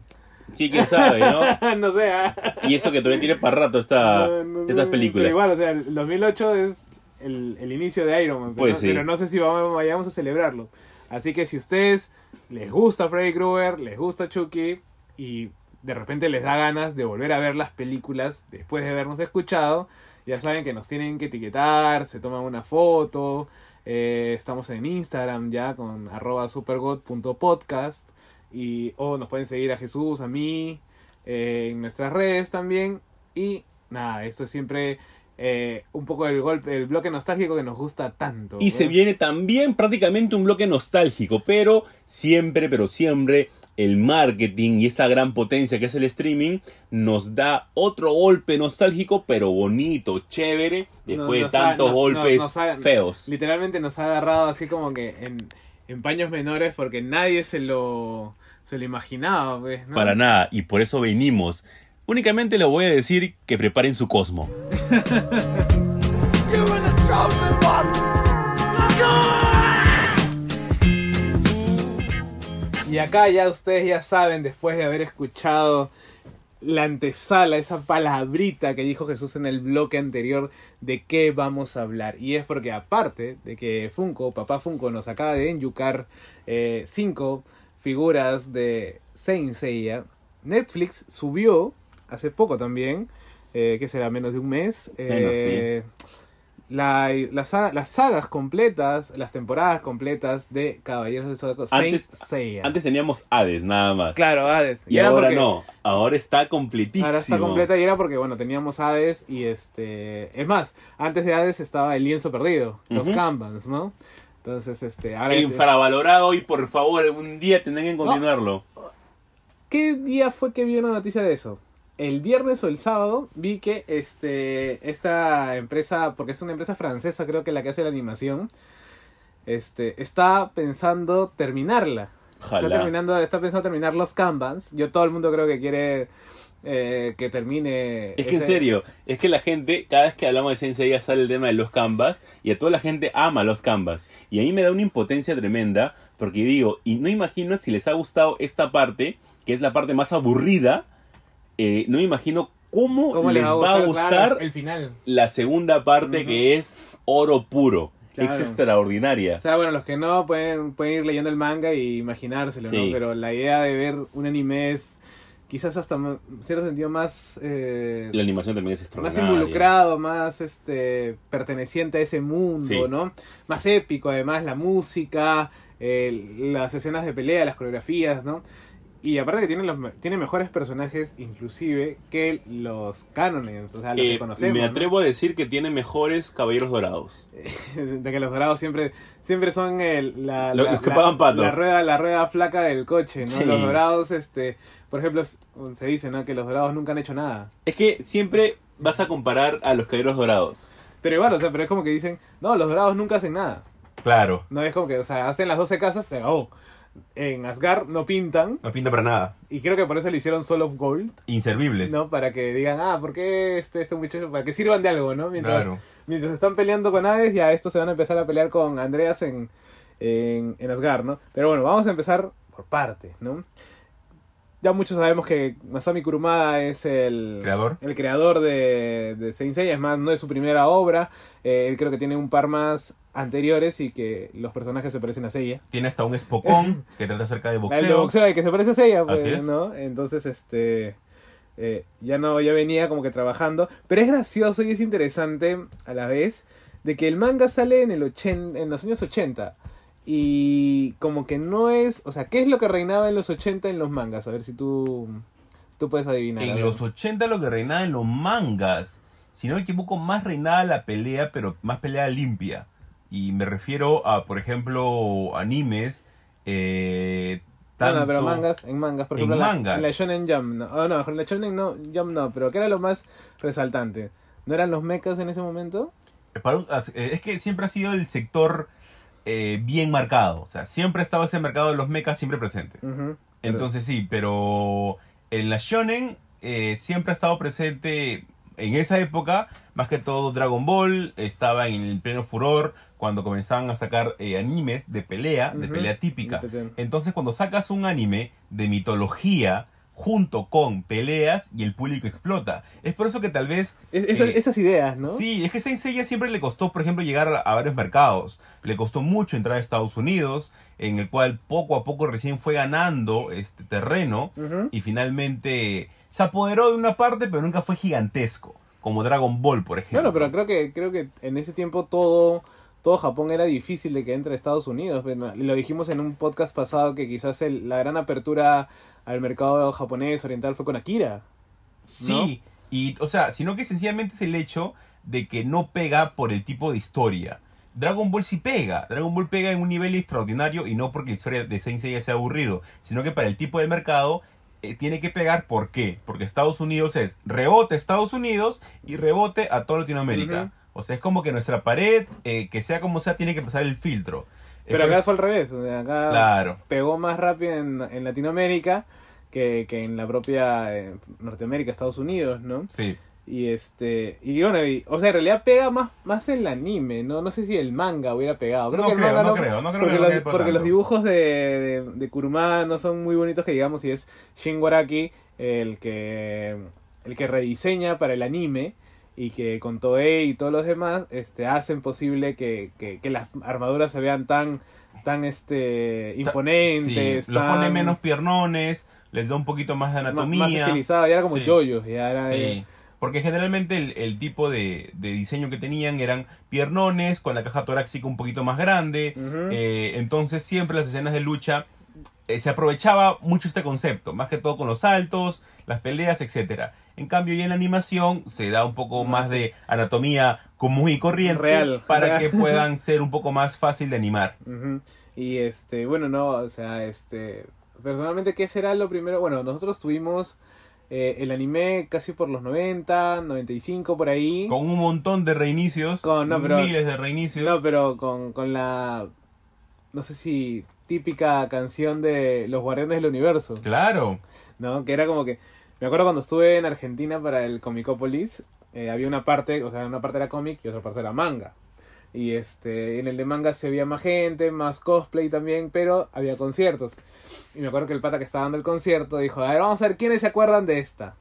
Sí, quién sabe, ¿no? [laughs] no sé, ¿ah? Y eso que todavía tiene para rato esta, No, no, estas películas. Pero igual, o sea, el 2008 es el, el inicio de Iron Man. Pero, Pues no, sí. pero no sé si vamos, vayamos a celebrarlo. Así que si ustedes les gusta Freddy Krueger, les gusta Chucky y de repente les da ganas de volver a ver las películas después de habernos escuchado, ya saben que nos tienen que etiquetar, se toman una foto. eh, estamos en Instagram ya con arroba supergod.podcast y o nos pueden seguir a Jesús, a mí, eh, en nuestras redes también. Y nada, esto es siempre eh, un poco el golpe, el bloque nostálgico que nos gusta tanto. Y se viene también prácticamente un bloque nostálgico, pero siempre, pero siempre el marketing y esta gran potencia que es el streaming nos da otro golpe nostálgico, pero bonito, chévere, después de nos tantos no- golpes nos ha- feos. Literalmente nos ha agarrado así como que en, en paños menores porque nadie se lo, se lo imaginaba. Pues, ¿no? Para nada, y por eso venimos. Únicamente le voy a decir que preparen su cosmo. [laughs] Y acá ya ustedes ya saben, después de haber escuchado la antesala, esa palabrita que dijo Jesús en el bloque anterior, de qué vamos a hablar. Y es porque aparte de que Funko, papá Funko, nos acaba de enyucar eh, cinco figuras de Saint Seiya, Netflix subió hace poco también, eh, que será menos de un mes, eh, la- la saga- las sagas completas, las temporadas completas de Caballeros del Zodíaco Saint Antes, Seiya. antes teníamos Hades, nada más. Claro, Hades. Y ahora porque- no, ahora está completísimo. Ahora está completa y era porque, bueno, teníamos Hades y este... Es más, antes de Hades estaba el lienzo perdido, los. Kanbans, ¿no? Entonces, este... Ahora Infravalorado y por favor, algún día tendrán que continuarlo. ¿Qué día fue que vi una noticia de eso? El viernes o el sábado vi que este esta empresa, porque es una empresa francesa creo que la que hace la animación, este está pensando terminarla. Está terminando, está pensando terminar los Kanbans. Yo todo el mundo creo que quiere eh, que termine. Es que en serio, es que la gente, cada vez que hablamos de Sensei ya sale el tema de los canvas y a toda la gente ama los canvas. Y a mí me da una impotencia tremenda porque digo, y no imagino si les ha gustado esta parte, que es la parte más aburrida, eh, no imagino cómo, ¿Cómo les va a gustar, Claro, el final. la segunda parte que es oro puro. Claro. Es extraordinaria. O sea, bueno, los que no pueden, pueden ir leyendo el manga y imaginárselo, Sí. ¿no? Pero la idea de ver un anime es quizás hasta en cierto sentido más... eh, La animación también es más extraordinaria. involucrado, más este perteneciente a ese mundo, Sí. ¿no? Más épico, además, la música, las escenas de pelea, las coreografías, ¿no? Y aparte que tiene, los, tiene mejores personajes, inclusive, que los cánones, o sea, los Eh, que conocemos. me ¿no? atrevo a decir que tiene mejores caballeros dorados. [laughs] de que los dorados siempre siempre son el, la, Los- la- los que la- pagan pato. la rueda la rueda flaca del coche no Sí. los dorados este por ejemplo se dice no que los dorados nunca han hecho nada Es que siempre vas a comparar a los caballeros dorados. pero igual o sea pero es como que dicen no los dorados nunca hacen nada Claro, no es como que o sea hacen las 12 casas se acabó en Asgard no pintan no pinta para nada. y creo que por eso le hicieron Soul of Gold Inservibles. no para que digan ah por qué este este muchacho para que sirvan de algo no mientras Claro. mientras están peleando con Hades, ya estos se van a empezar a pelear con Andreas en, en, en Asgard, ¿no? Pero bueno, vamos a empezar por partes, ¿no? Ya muchos sabemos que Masami Kurumada es el Creador. el creador de, de Saint Seiya, es más, no es su primera obra, eh, él creo que tiene un par más anteriores y que los personajes se parecen a Seiya. Tiene hasta un Spokon [laughs] que trata acerca de boxeo. de boxeo de que se parece a Seiya, pues, Así es. ¿no? Entonces, este... eh, ya no, ya venía como que trabajando. Pero es gracioso y es interesante a la vez de que el manga sale en, el ochen- en los años 80. Y como que no es... O sea, ¿qué es lo que reinaba en los 80 en los mangas? A ver si tú, tú puedes adivinar. En los 80 lo que reinaba en los mangas. Si no me equivoco, más reinaba la pelea, pero más pelea limpia. Y me refiero a, por ejemplo, animes. eh, No, no, tanto... pero mangas, en mangas, por En ejemplo, la- mangas. en la Shonen Jump, no, oh, no, en la Shonen no, Jump no, pero ¿qué era lo más resaltante? ¿No eran los mechas en ese momento? para un- eh, es que siempre ha sido el sector eh, bien marcado. O sea, siempre ha estado ese mercado de los mechas siempre presente. Entonces sí, pero en la Shonen eh, siempre ha estado presente en esa época, más que todo Dragon Ball, estaba en el pleno furor cuando comenzaban a sacar eh, animes de pelea, de pelea típica. Entonces cuando sacas un anime de mitología junto con peleas y el público explota. Es por eso que tal vez... Es- esas, eh, esas ideas, ¿no? Sí, es que Saint Seiya siempre le costó, por ejemplo, llegar a, a varios mercados. Le costó mucho entrar a Estados Unidos, en el cual poco a poco recién fue ganando este terreno y finalmente se apoderó de una parte, pero nunca fue gigantesco, como Dragon Ball, por ejemplo. Bueno, pero creo que creo que en ese tiempo todo todo Japón era difícil de que entre a Estados Unidos. Lo dijimos en un podcast pasado que quizás el- la gran apertura al mercado japonés oriental fue con Akira. Sí, y o sea, sino que sencillamente es el hecho de que no pega por el tipo de historia. Dragon Ball sí pega, Dragon Ball pega en un nivel extraordinario y no porque la historia de Saint Seiya sea aburrido, sino que para el tipo de mercado eh, tiene que pegar, ¿por qué? Porque Estados Unidos es rebote Estados Unidos y rebote a toda Latinoamérica. O sea, es como que nuestra pared, eh, que sea como sea, tiene que pasar el filtro. Pero acá fue al revés. o sea, acá Claro. pegó más rápido en, en Latinoamérica que, que en la propia eh, Norteamérica, Estados Unidos, ¿no? Sí. Y este, y bueno, y- o sea, en realidad pega más, más el anime, ¿no? No sé si el manga hubiera pegado. Creo No que el creo, manga no no, creo, no creo porque, que los, porque dibujos de, de, de Kuruma no son muy bonitos que digamos, y es Shin Waraki el que, el que rediseña para el anime y que con Toei y todos los demás este, hacen posible que, que, que las armaduras se vean tan, tan este, imponentes, Sí, los tan, pone menos piernones, les da un poquito más de anatomía. más ya era como Sí. yoyos, ya era... Sí, eh, porque generalmente el, el tipo de, de diseño que tenían eran piernones con la caja torácica un poquito más grande. Eh, entonces siempre las escenas de lucha eh, se aprovechaba mucho este concepto, más que todo con los saltos, las peleas, etcétera. En cambio, ya en la animación se da un poco más de anatomía común y corriente Real. para Real. que puedan ser un poco más fácil de animar. Y este, bueno, no, o sea, este, personalmente, ¿qué será lo primero? Bueno, nosotros tuvimos eh, el anime casi por los 90, 95 por ahí. Con un montón de reinicios, Con- no, pero- miles de reinicios. No, pero con, con la, no sé si típica canción de Los Guardianes del Universo, Claro. ¿no? Que era como que, me acuerdo cuando estuve en Argentina para el Comicopolis, eh, había una parte, o sea, una parte era cómic y otra parte era manga. Y este, en el de manga se veía más gente, más cosplay también, pero había conciertos. Y me acuerdo que el pata que estaba dando el concierto dijo, a ver, vamos a ver quiénes se acuerdan de esta.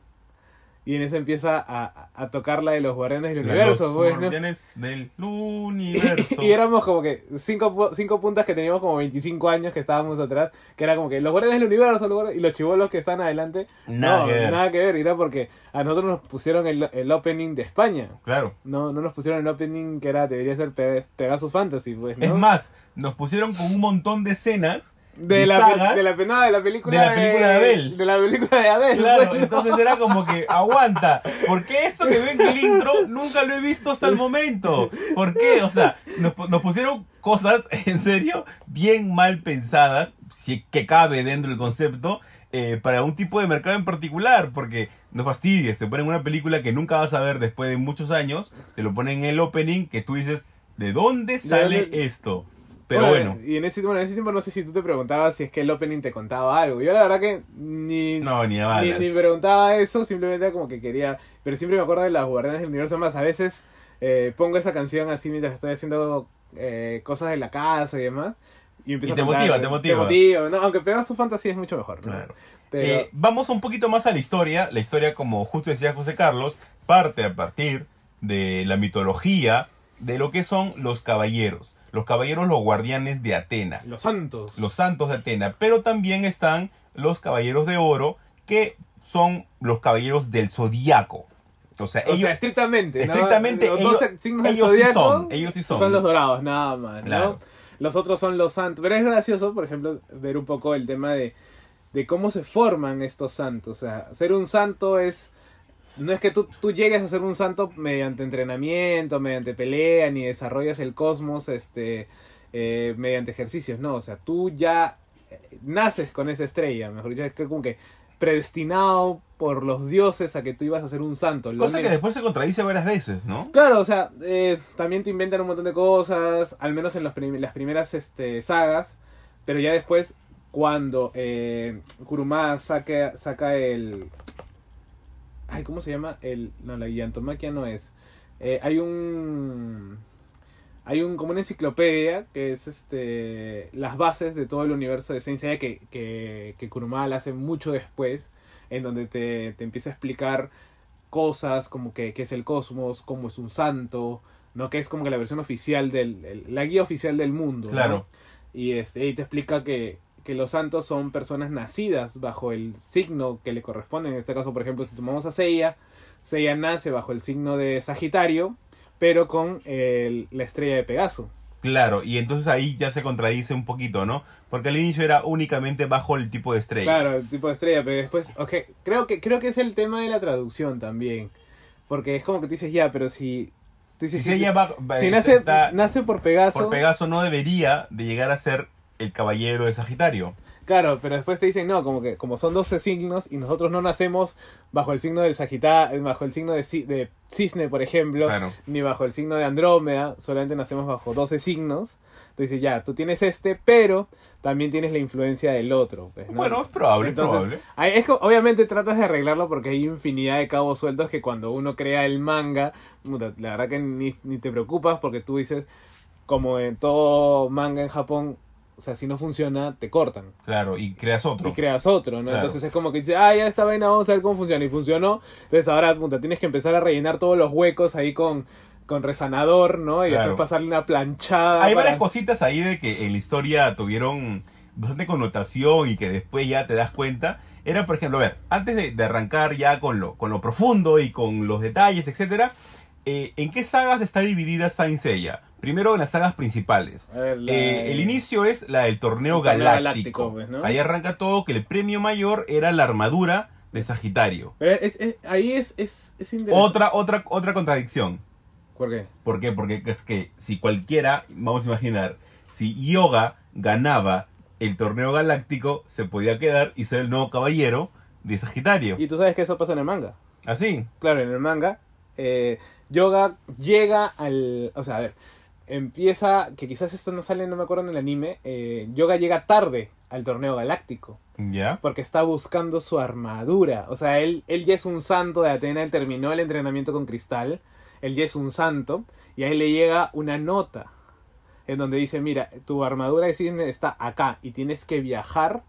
Y en eso empieza a, a- tocar la de los guardianes del universo, Los pues, ¿no? guardianes del [laughs] universo. Y éramos como que cinco, cinco puntas que teníamos como 25 años que estábamos atrás, que era como que los guardianes del universo, los y los chivolos que están adelante, Nada no, que ver. nada que ver, y era porque a nosotros nos pusieron el, el opening de España. Claro. No, no nos pusieron el opening que era, debería ser Pe- Pegasus Fantasy, pues, ¿no? Es más, nos pusieron con un montón de escenas de de la, sagas. de la penada de la película de la película de Abel. De la película de Abel. Claro, ¿no? entonces era como que aguanta. ¿Por qué esto que ven en el intro nunca lo he visto hasta el momento? ¿Por qué? O sea, nos, nos pusieron cosas, [laughs] en serio, bien mal pensadas, si que cabe dentro del concepto, eh, para un tipo de mercado en particular. Porque no fastidies, te ponen una película que nunca vas a ver después de muchos años, te lo ponen en el opening que tú dices, ¿de dónde sale esto? Pero bueno. Y en ese, bueno, en ese tiempo no sé si tú te preguntabas si es que el opening te contaba algo. Yo la verdad que ni, No, ni a ni, ni preguntaba eso, simplemente era como que quería... Pero siempre me acuerdo de las guardianes del universo más. A veces eh, pongo esa canción así mientras estoy haciendo eh, cosas de la casa y demás. Y, Y te a cantar. motiva, te motiva. Te motiva, ¿no? Aunque Pegasus Fantasy es mucho mejor, ¿no? Claro. Pero... Eh, vamos un poquito más a la historia. La historia, como justo decía José Carlos, parte a partir de la mitología de lo que son los caballeros. Los caballeros, los guardianes de Atena. Los santos. Los santos de Atena. Pero también están los caballeros de oro, que son los caballeros del zodiaco. O sea, O ellos, sea, estrictamente. estrictamente, los ellos- sí son, ellos sí son. los dorados, nada más. Los otros son los santos. Pero es gracioso, por ejemplo, ver un poco el tema de, de cómo se forman estos santos. O sea, ser un santo es. No es que tú, tú llegues a ser un santo mediante entrenamiento, mediante pelea, ni desarrollas el cosmos este, eh, mediante ejercicios. No, o sea, tú ya eh, naces con esa estrella, mejor dicho, es que como que predestinado por los dioses a que tú ibas a ser un santo. Cosa que después se contradice varias veces, ¿no? Claro, o sea, eh, también te inventan un montón de cosas, al menos en los prim- las primeras este, sagas, pero ya después, cuando eh, Kurumada saca, saca el... Ay, ¿cómo se llama? El, no, la gigantomaquia no es. Eh, hay un... Hay un, como una enciclopedia que es este las bases de todo el universo de Seiya que, que, que Kurumada la hace mucho después, en donde te, te empieza a explicar cosas como que, que es el cosmos, cómo es un santo, ¿no? Que es como que la versión oficial del, el- la guía oficial del mundo. ¿no? Claro. Y este, y te explica que, que los santos son personas nacidas bajo el signo que le corresponde. En este caso, por ejemplo, si tomamos a Seiya, Seiya nace bajo el signo de Sagitario, pero con el- la estrella de Pegaso. Claro, y entonces ahí ya se contradice un poquito, ¿no? Porque al inicio era únicamente bajo el tipo de estrella. Claro, el tipo de estrella, pero después, ok, creo que, creo que es el tema de la traducción también. Porque es como que tú dices, ya, pero si... Tú dices, si- si está- nace, está- nace por Pegaso, por Pegaso no debería de llegar a ser el caballero de Sagitario. claro, pero después te dicen, no, como que como son 12 signos y nosotros no nacemos bajo el signo del Sagitario, bajo el signo de, ci- de Cisne, por ejemplo, Claro. ni bajo el signo de Andrómeda, solamente nacemos bajo 12 signos. Entonces ya, tú tienes este, pero también tienes la influencia del otro. pues, ¿no? Bueno, es probable, es Entonces, probable. es obviamente tratas de arreglarlo porque hay infinidad de cabos sueltos que cuando uno crea el manga, la verdad que ni, ni te preocupas porque tú dices, como en todo manga en Japón, o sea, si no funciona, te cortan. Claro, y creas otro. Y creas otro, ¿no? Claro. Entonces es como que dices, ah, ya esta vaina, vamos a ver cómo funciona. Y funcionó. Entonces ahora, puta, tienes que empezar a rellenar todos los huecos ahí con, con resanador, ¿no? Y Claro. después pasarle una planchada. Hay para- varias cositas ahí de que en la historia tuvieron bastante connotación y que después ya te das cuenta. Era, por ejemplo, a ver, antes de, de arrancar ya con lo, con lo profundo y con los detalles, etcétera, eh, ¿en qué sagas está dividida Saint Seiya? Primero en las sagas principales. Ver, la- Eh, el inicio es la del torneo El torneo galáctico. galáctico, pues, ¿no? Ahí arranca todo que el premio mayor era la armadura de Sagitario. Pero es- es- ahí es, es, es interesante. Otra, otra, otra contradicción. ¿Por qué? ¿Por qué? Porque es que si cualquiera, vamos a imaginar, si Yoga ganaba el torneo galáctico, se podía quedar y ser el nuevo caballero de Sagitario. Y tú sabes que eso pasa en el manga. Así. Claro, en el manga, eh, Yoga llega al. O sea, a ver, empieza. Que quizás esto no sale, no me acuerdo en el anime. eh, Yoga llega tarde al torneo galáctico. ¿Ya? Porque está buscando su armadura. O sea, él, él ya es un santo de Atena, él terminó el entrenamiento con Cristal. Él ya es un santo. Y ahí le llega una nota. En donde dice, mira, tu armadura está acá. Y tienes que viajar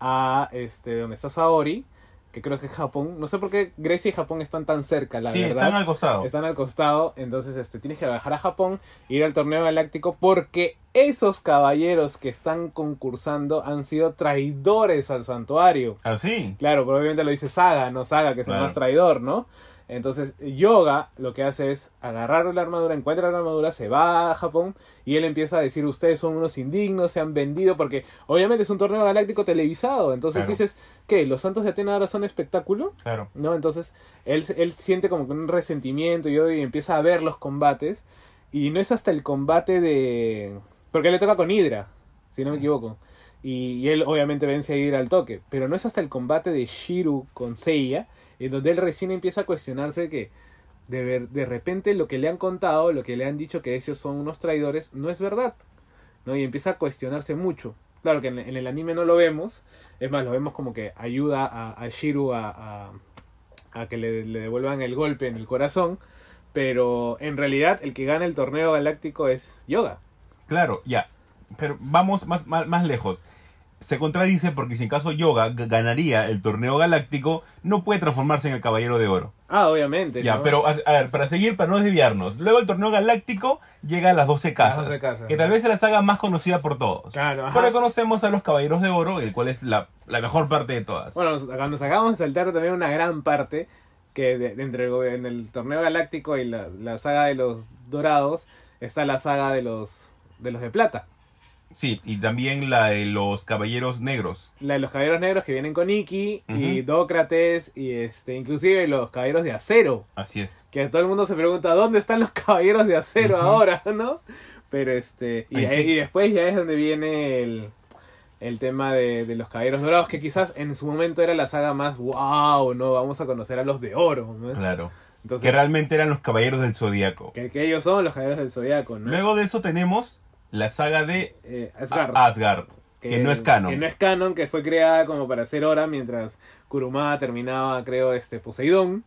a este donde está Saori. Que creo que Japón. No sé por qué Grecia y Japón están tan cerca, la sí, verdad. están al costado. Están al costado, entonces este, tienes que viajar a Japón, ir al torneo galáctico, porque esos caballeros que están concursando han sido traidores al santuario. Así. Claro, probablemente lo dice Saga, no Saga, que es el más traidor, ¿no? Entonces, Yoga lo que hace es agarrar la armadura, encuentra la armadura, se va a Japón y él empieza a decir, ustedes son unos indignos, se han vendido, porque obviamente es un torneo galáctico televisado. Entonces Claro. dices, ¿qué? ¿Los santos de Atena ahora son espectáculo? Claro. ¿no? Entonces él, él siente como un resentimiento y, y empieza a ver los combates. Y no es hasta el combate de... Porque le toca con Hydra, si no me equivoco. Y, y él obviamente vence a Hydra al toque. Pero no es hasta el combate de Shiru con Seiya, en donde él recién empieza a cuestionarse que de, de repente lo que le han contado, lo que le han dicho que ellos son unos traidores, no es verdad. ¿no? Y empieza a cuestionarse mucho. Claro que en, el anime no lo vemos. Es más, lo vemos como que ayuda a, Shiru a, a, a que le, le devuelvan el golpe en el corazón. Pero en realidad el que gana el torneo galáctico es Yoga. Claro, ya. Pero vamos más, más, más lejos. Se contradice porque si en caso Yoga ganaría el torneo galáctico, no puede transformarse en el caballero de oro. Ah, obviamente. Ya, ¿no? pero a, a ver, para seguir, para no desviarnos. Luego el torneo galáctico llega a las 12 casas. 12 casas, que ¿no? tal vez es la saga más conocida por todos. Claro, ajá. Pero conocemos a los caballeros de oro, el cual es la, la mejor parte de todas. Bueno, nos, acá nos acabamos de saltar también una gran parte que de, de entre el, en el torneo galáctico y la, la saga de los dorados está la saga de los de los de plata. Sí, y también la de los caballeros negros. La de los caballeros negros que vienen con Iki y. Dócrates y este inclusive los caballeros de acero. Así es. Que todo el mundo se pregunta dónde están los caballeros de acero ahora, [laughs] ¿no? Pero este y, Ahí después ya es donde viene el el tema de, de los Caballeros Dorados, que quizás en su momento era la saga más wow, ¿no? Vamos a conocer a los de oro, ¿no? Claro. Entonces, Que realmente eran los caballeros del zodiaco. que, que ellos son los Caballeros del Zodiaco, ¿no? Luego de eso tenemos la saga de Eh, Asgard. Asgard, que, no es canon. Que no es canon, que fue creada como para hacer hora mientras Kurumada terminaba, creo, este Poseidón.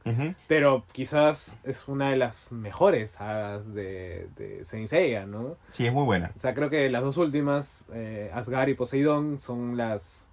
Pero quizás es una de las mejores sagas de, de Saint Seiya, ¿no? Sí, es muy buena. O sea, creo que las dos últimas, eh, Asgard y Poseidón, son las,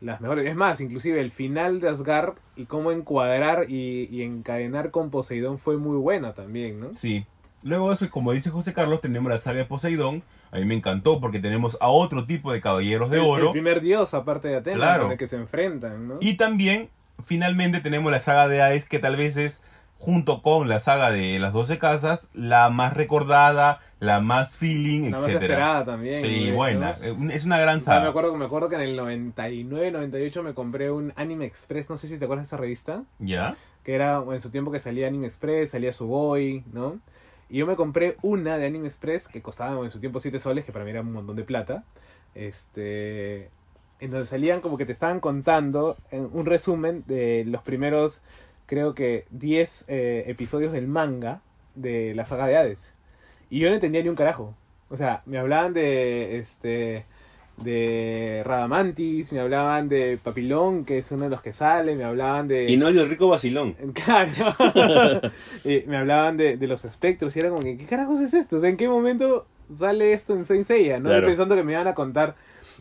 las mejores. Es más, inclusive el final de Asgard y cómo encuadrar y, y encadenar con Poseidón fue muy bueno también, ¿no? Sí. Luego de eso, y como dice José Carlos, tenemos la saga de Poseidón. A mí me encantó porque tenemos a otro tipo de caballeros de El- oro. El primer dios, aparte de Atenas, Claro. con el que se enfrentan, ¿no? Y también, finalmente, tenemos la saga de Hades, que tal vez es, junto con la saga de las 12 casas, la más recordada, la más feeling, La más etcétera. esperada también. Sí, ¿no? buena. Es una gran O sea, me saga. acuerdo, me acuerdo que en el 99, 98 me compré un Anime Express, no sé si te acuerdas de esa revista, ¿Ya? que era en su tiempo que salía Anime Express, salía su boy, ¿no? Y yo me compré una de Anime Express que costaba en su tiempo 7 soles, que para mí era un montón de plata. Este, en donde salían como que te estaban contando un resumen de los primeros, creo que 10 eh, episodios del manga de la saga de Hades. Y yo no entendía ni un carajo. O sea, me hablaban de este de Radamantis, me hablaban de Papilón, que es uno de los que sale, me hablaban de Y no el rico vacilón. [laughs] Claro. Y [laughs] me hablaban de, de los espectros y era como que, ¿qué carajos es esto? O sea, ¿en qué momento sale esto en Saint Seiya? ¿no? Claro. Pensando que me iban a contar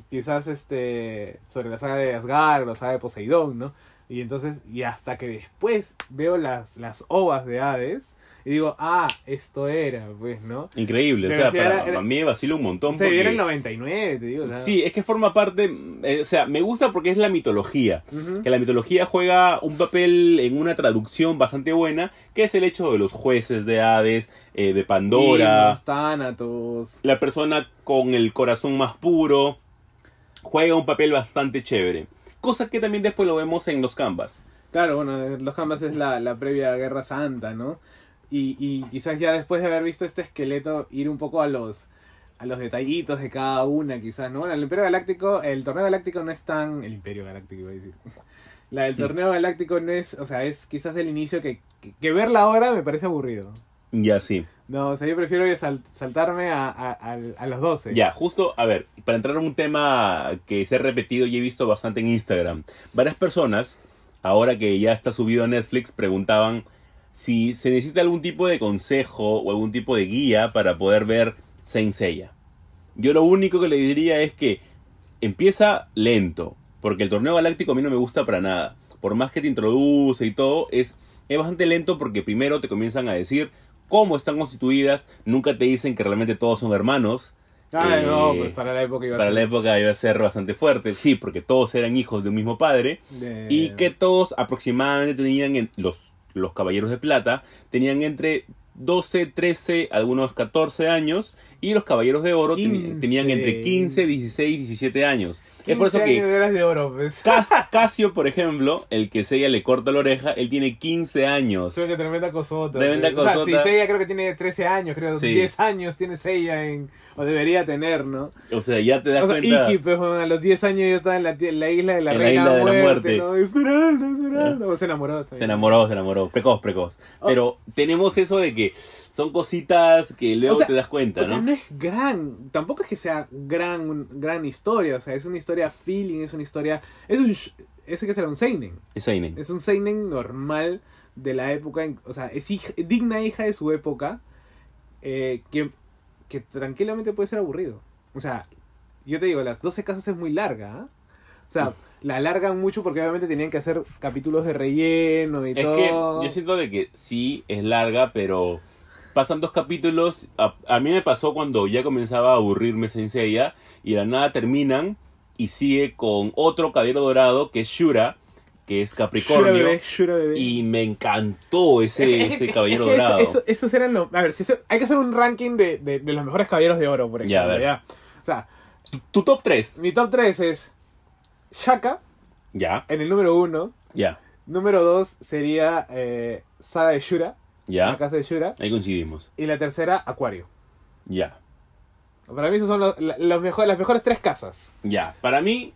quizás este sobre la saga de Asgard o la saga de Poseidón, ¿no? Y entonces, y hasta que después veo las, las ovas de Hades y digo, ah, esto era, pues, ¿no? Increíble. Pero o sea, para, era- a mí me vacila un montón. Se porque- viene el 99, te digo. o sea. Sí, es que forma parte, eh, o sea, me gusta porque es la mitología. Que la mitología juega un papel en una traducción bastante buena, que es el hecho de los jueces de Hades, eh, de Pandora, Thanatos. la persona con el corazón más puro, juega un papel bastante chévere. Cosa que también después lo vemos en los canvas. Claro, bueno, los Canvas es la, la previa Guerra Santa, ¿no? Y, y quizás ya después de haber visto este esqueleto, ir un poco a los a los detallitos de cada una, quizás, ¿no? Bueno, el Imperio Galáctico, el Torneo Galáctico no es tan... El Imperio Galáctico, iba a decir. [laughs] La del Torneo Galáctico no es... O sea, es quizás el inicio que, que, que verla ahora me parece aburrido. Ya, sí. No, o sea, yo prefiero sal- saltarme a, a, a- a los 12. Ya, justo, a ver, para entrar en un tema que se ha repetido y he visto bastante en Instagram, varias personas, ahora que ya está subido a Netflix, preguntaban si se necesita algún tipo de consejo o algún tipo de guía para poder ver Saint Seiya. Yo lo único que le diría es que empieza lento, porque el torneo galáctico a mí no me gusta para nada. Por más que te introduce y todo, es, es bastante lento porque primero te comienzan a decir cómo están constituidas, nunca te dicen que realmente todos son hermanos. Ay, no, Eh, pues para la época iba a Para ser la época iba a ser bastante fuerte, sí, porque todos eran hijos de un mismo padre de- y que todos aproximadamente tenían, en- los, los caballeros de plata, tenían entre 12, 13, algunos 14 años y los caballeros de oro 15. tenían entre 15, 16, 17 años. Es por 15 eso que años de oro, pues. Cas- Casio, por ejemplo, el que Seiya le corta la oreja, él tiene 15 años. Creo que tremenda cosota. Tremenda pues. O sea, cosota. sí, Seiya creo que tiene 13 años, creo. Sí. 10 años tiene Seiya en... O debería tener, ¿no? O sea, ya te das O sea, cuenta. Iki, pues, a los 10 años yo estaba en la, en la isla de la En la reina isla de la muerte, muerte. ¿no? Esmeralda, Esmeralda. O se enamoró. también. Se enamoró, se enamoró. Precoz, precoz. Pero tenemos eso de que son cositas que luego. O sea, te das cuenta, O sea, ¿no? no es gran, tampoco es que sea gran, gran historia, o sea, es una historia feeling, es una historia, es un, ese que será un seinen, Es Seinen. es un seinen normal de la época, o sea, es hija- digna hija de su época, eh, que, que tranquilamente puede ser aburrido, o sea, yo te digo, las 12 casas es muy larga, ¿ah? o sea, la alargan mucho porque obviamente tenían que hacer capítulos de relleno y Es todo. que yo siento de que sí es larga, pero pasan dos capítulos. A, a mí me pasó cuando ya comenzaba a aburrirme Saint Seiya y de la nada terminan y sigue con otro caballero dorado que es Shura, que es Shura Capricornio. bebé, Shura bebé. Y me encantó ese, Es- es- ese es- caballero es dorado. eso- esos eran los. A ver, si eso- hay que hacer un ranking de, de- de los mejores caballeros de oro, por Ya, a ejemplo. ver. Ya, O sea, Tu top 3. mi top 3 es Shaka Ya, en el número 1. ya, Número 2 sería eh, Saga de Shura, ya. la casa de Shura. Ahí coincidimos. Y la tercera, Acuario. Ya. Para mí esos son los, los mejores, las mejores tres casas. Ya, para mí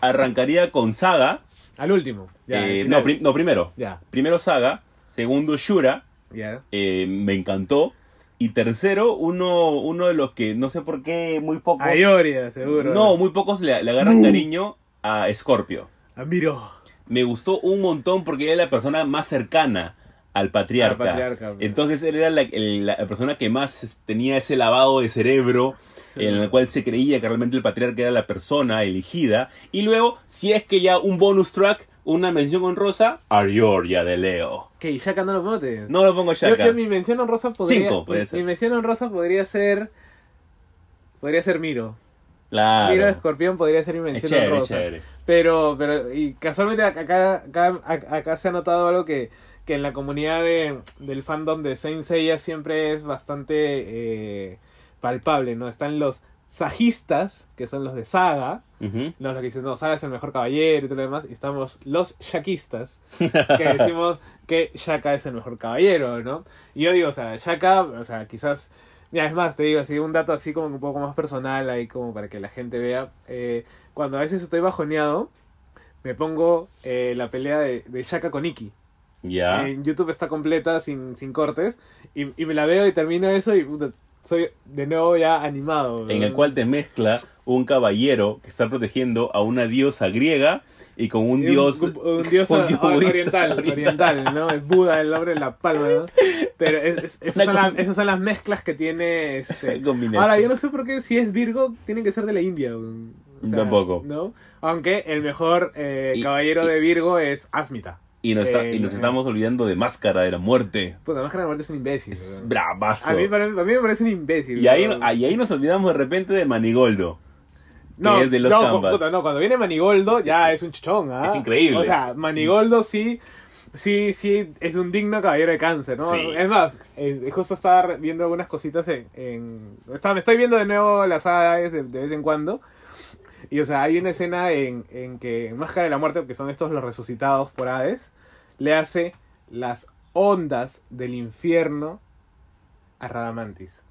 arrancaría con Saga. Al último. Ya, Eh, no, final. pri- no, primero. Ya, Primero Saga, segundo Shura, ya. eh, me encantó. Y tercero, uno, uno de los que no sé por qué muy pocos... A Ioria, seguro. no, muy pocos le, le agarran cariño a Scorpio. Admiro. Me gustó un montón porque era la persona más cercana al patriarca. Al patriarca. Entonces él era la, el- la persona que más tenía ese lavado de cerebro en el cual se creía que realmente el patriarca era la persona elegida. Y luego, si es que ya un bonus track, una mención honrosa, Arioria de Leo. Que Shaka no lo botes. No lo pongo ya Yo, yo mi mención honrosa podría. Cinco, puede ser. Mi mención honrosa podría ser. Podría ser Miro. Claro. Miro de Escorpión podría ser mi mención chévere, honrosa. chévere. Pero, pero, y casualmente acá, acá, acá, acá se ha notado algo que, que en la comunidad de, del fandom de Saint Seiya siempre es bastante eh, palpable, ¿no? Están los sajistas, que son los de Saga, Ujú. los que dicen, no, Saga es el mejor caballero y todo lo demás, y estamos los shakistas, [laughs] que decimos que Shaka es el mejor caballero, ¿no? Y yo digo, o sea, Shaka, o sea, quizás, mira, es más, te digo, así un dato así como un poco más personal, ahí como para que la gente vea, eh, cuando a veces estoy bajoneado, me pongo eh, la pelea de, de Shaka con Iki. Ya. En YouTube está completa, sin, sin cortes, y, y me la veo y termino eso y puta, soy de nuevo ya animado. en el cual te mezcla un caballero que está protegiendo a una diosa griega y con un Y dios un, un dios un dios [laughs] budista [laughs] oriental, oriental, ¿no? Es Buda, el hombre en la palma, ¿no? Pero es- es- esas, son las, com- esas son las mezclas que tiene este. [laughs] Ahora, yo no sé por qué si es Virgo, tiene que ser de la India. Tampoco. ¿No? Aunque el mejor eh, Y- caballero de Virgo es Asmita. Y nos, está- Eh, y nos eh. estamos olvidando de Máscara de la Muerte. Puta, Máscara de Muerte es un imbécil. Es bravazo. A mí, para a mí me parece un imbécil. y, ahí, y ahí nos olvidamos de repente de Manigoldo. No, que es de los no, puta, no, cuando viene Manigoldo ya es un chichón, ¿ah? Es increíble. O sea, Manigoldo sí. sí, sí, es un digno caballero de cáncer, ¿no? Sí. Es más, eh, justo estaba viendo algunas cositas en... en estaba, me estoy viendo de nuevo las sagas de, de vez en cuando. Y, o sea, hay una escena en, en que Máscara de la Muerte, que son estos los resucitados por Hades, le hace las ondas del infierno a Radamantis.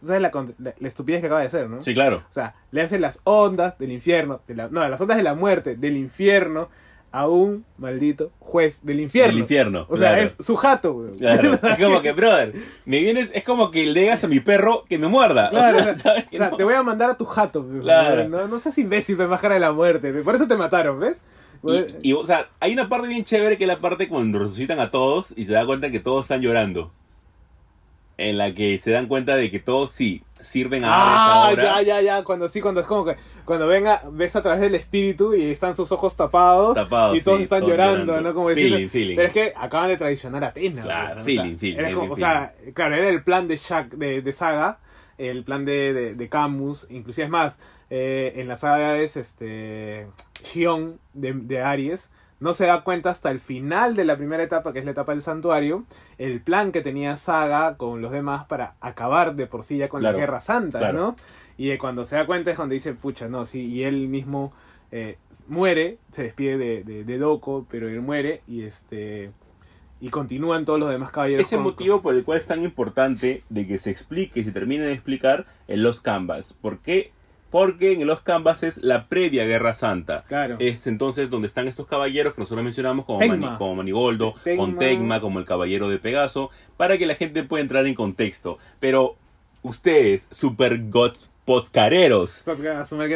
Tú sabes la, la- la estupidez que acaba de hacer, ¿no? Sí, claro. O sea, le hace las ondas del infierno, de la- no, las ondas de la muerte del infierno a un maldito juez del infierno. Del infierno, O sea, es su jato, güey. Claro. [laughs] Es como que, brother, me vienes, es como que le digas a mi perro que me muerda. Claro, o o sea, sea, ¿sabes o sea, no? te voy a mandar a tu jato, güey. Claro. No, no seas imbécil, pe, máscara de la muerte. Por eso te mataron, ¿ves? Y, y, o sea, hay una parte bien chévere que es la parte cuando resucitan a todos y se da cuenta que todos están llorando. En la que se dan cuenta de que todos sí sirven a Ah, Hades ahora. ya, ya, ya. Cuando sí, cuando es como que. Cuando venga, ves a través del espíritu y están sus ojos tapados. Tapados, Y todos sí, están todos llorando, llorando. ¿no? Como decirle- Feeling, feeling. Pero es que acaban de traicionar a Atena. Claro, ¿no? O feeling, sea, feeling, era feeling, como- o sea, claro, era el plan de Shaq, de, de Saga. El plan de, de, de Camus. Inclusive es más. eh, en la saga es este. Shion de, de Aries. No se da cuenta hasta el final de la primera etapa, que es la etapa del santuario, el plan que tenía Saga con los demás para acabar de por sí ya con Claro, la Guerra Santa, claro. ¿no? Y eh, cuando se da cuenta es donde dice, pucha, no, sí, y él mismo eh, muere, se despide de, de, de Doko, pero él muere y este y continúan todos los demás caballeros. Ese con- motivo por el cual es tan importante de que se explique y se termine de explicar en los Canvas. ¿Por qué? Porque en los Canvas es la previa Guerra Santa. Claro. Es entonces donde están estos caballeros que nosotros mencionamos como, Tecma. Mani- como Manigoldo, con Tecma, como el caballero de Pegaso, para que la gente pueda entrar en contexto. Pero ustedes, super gods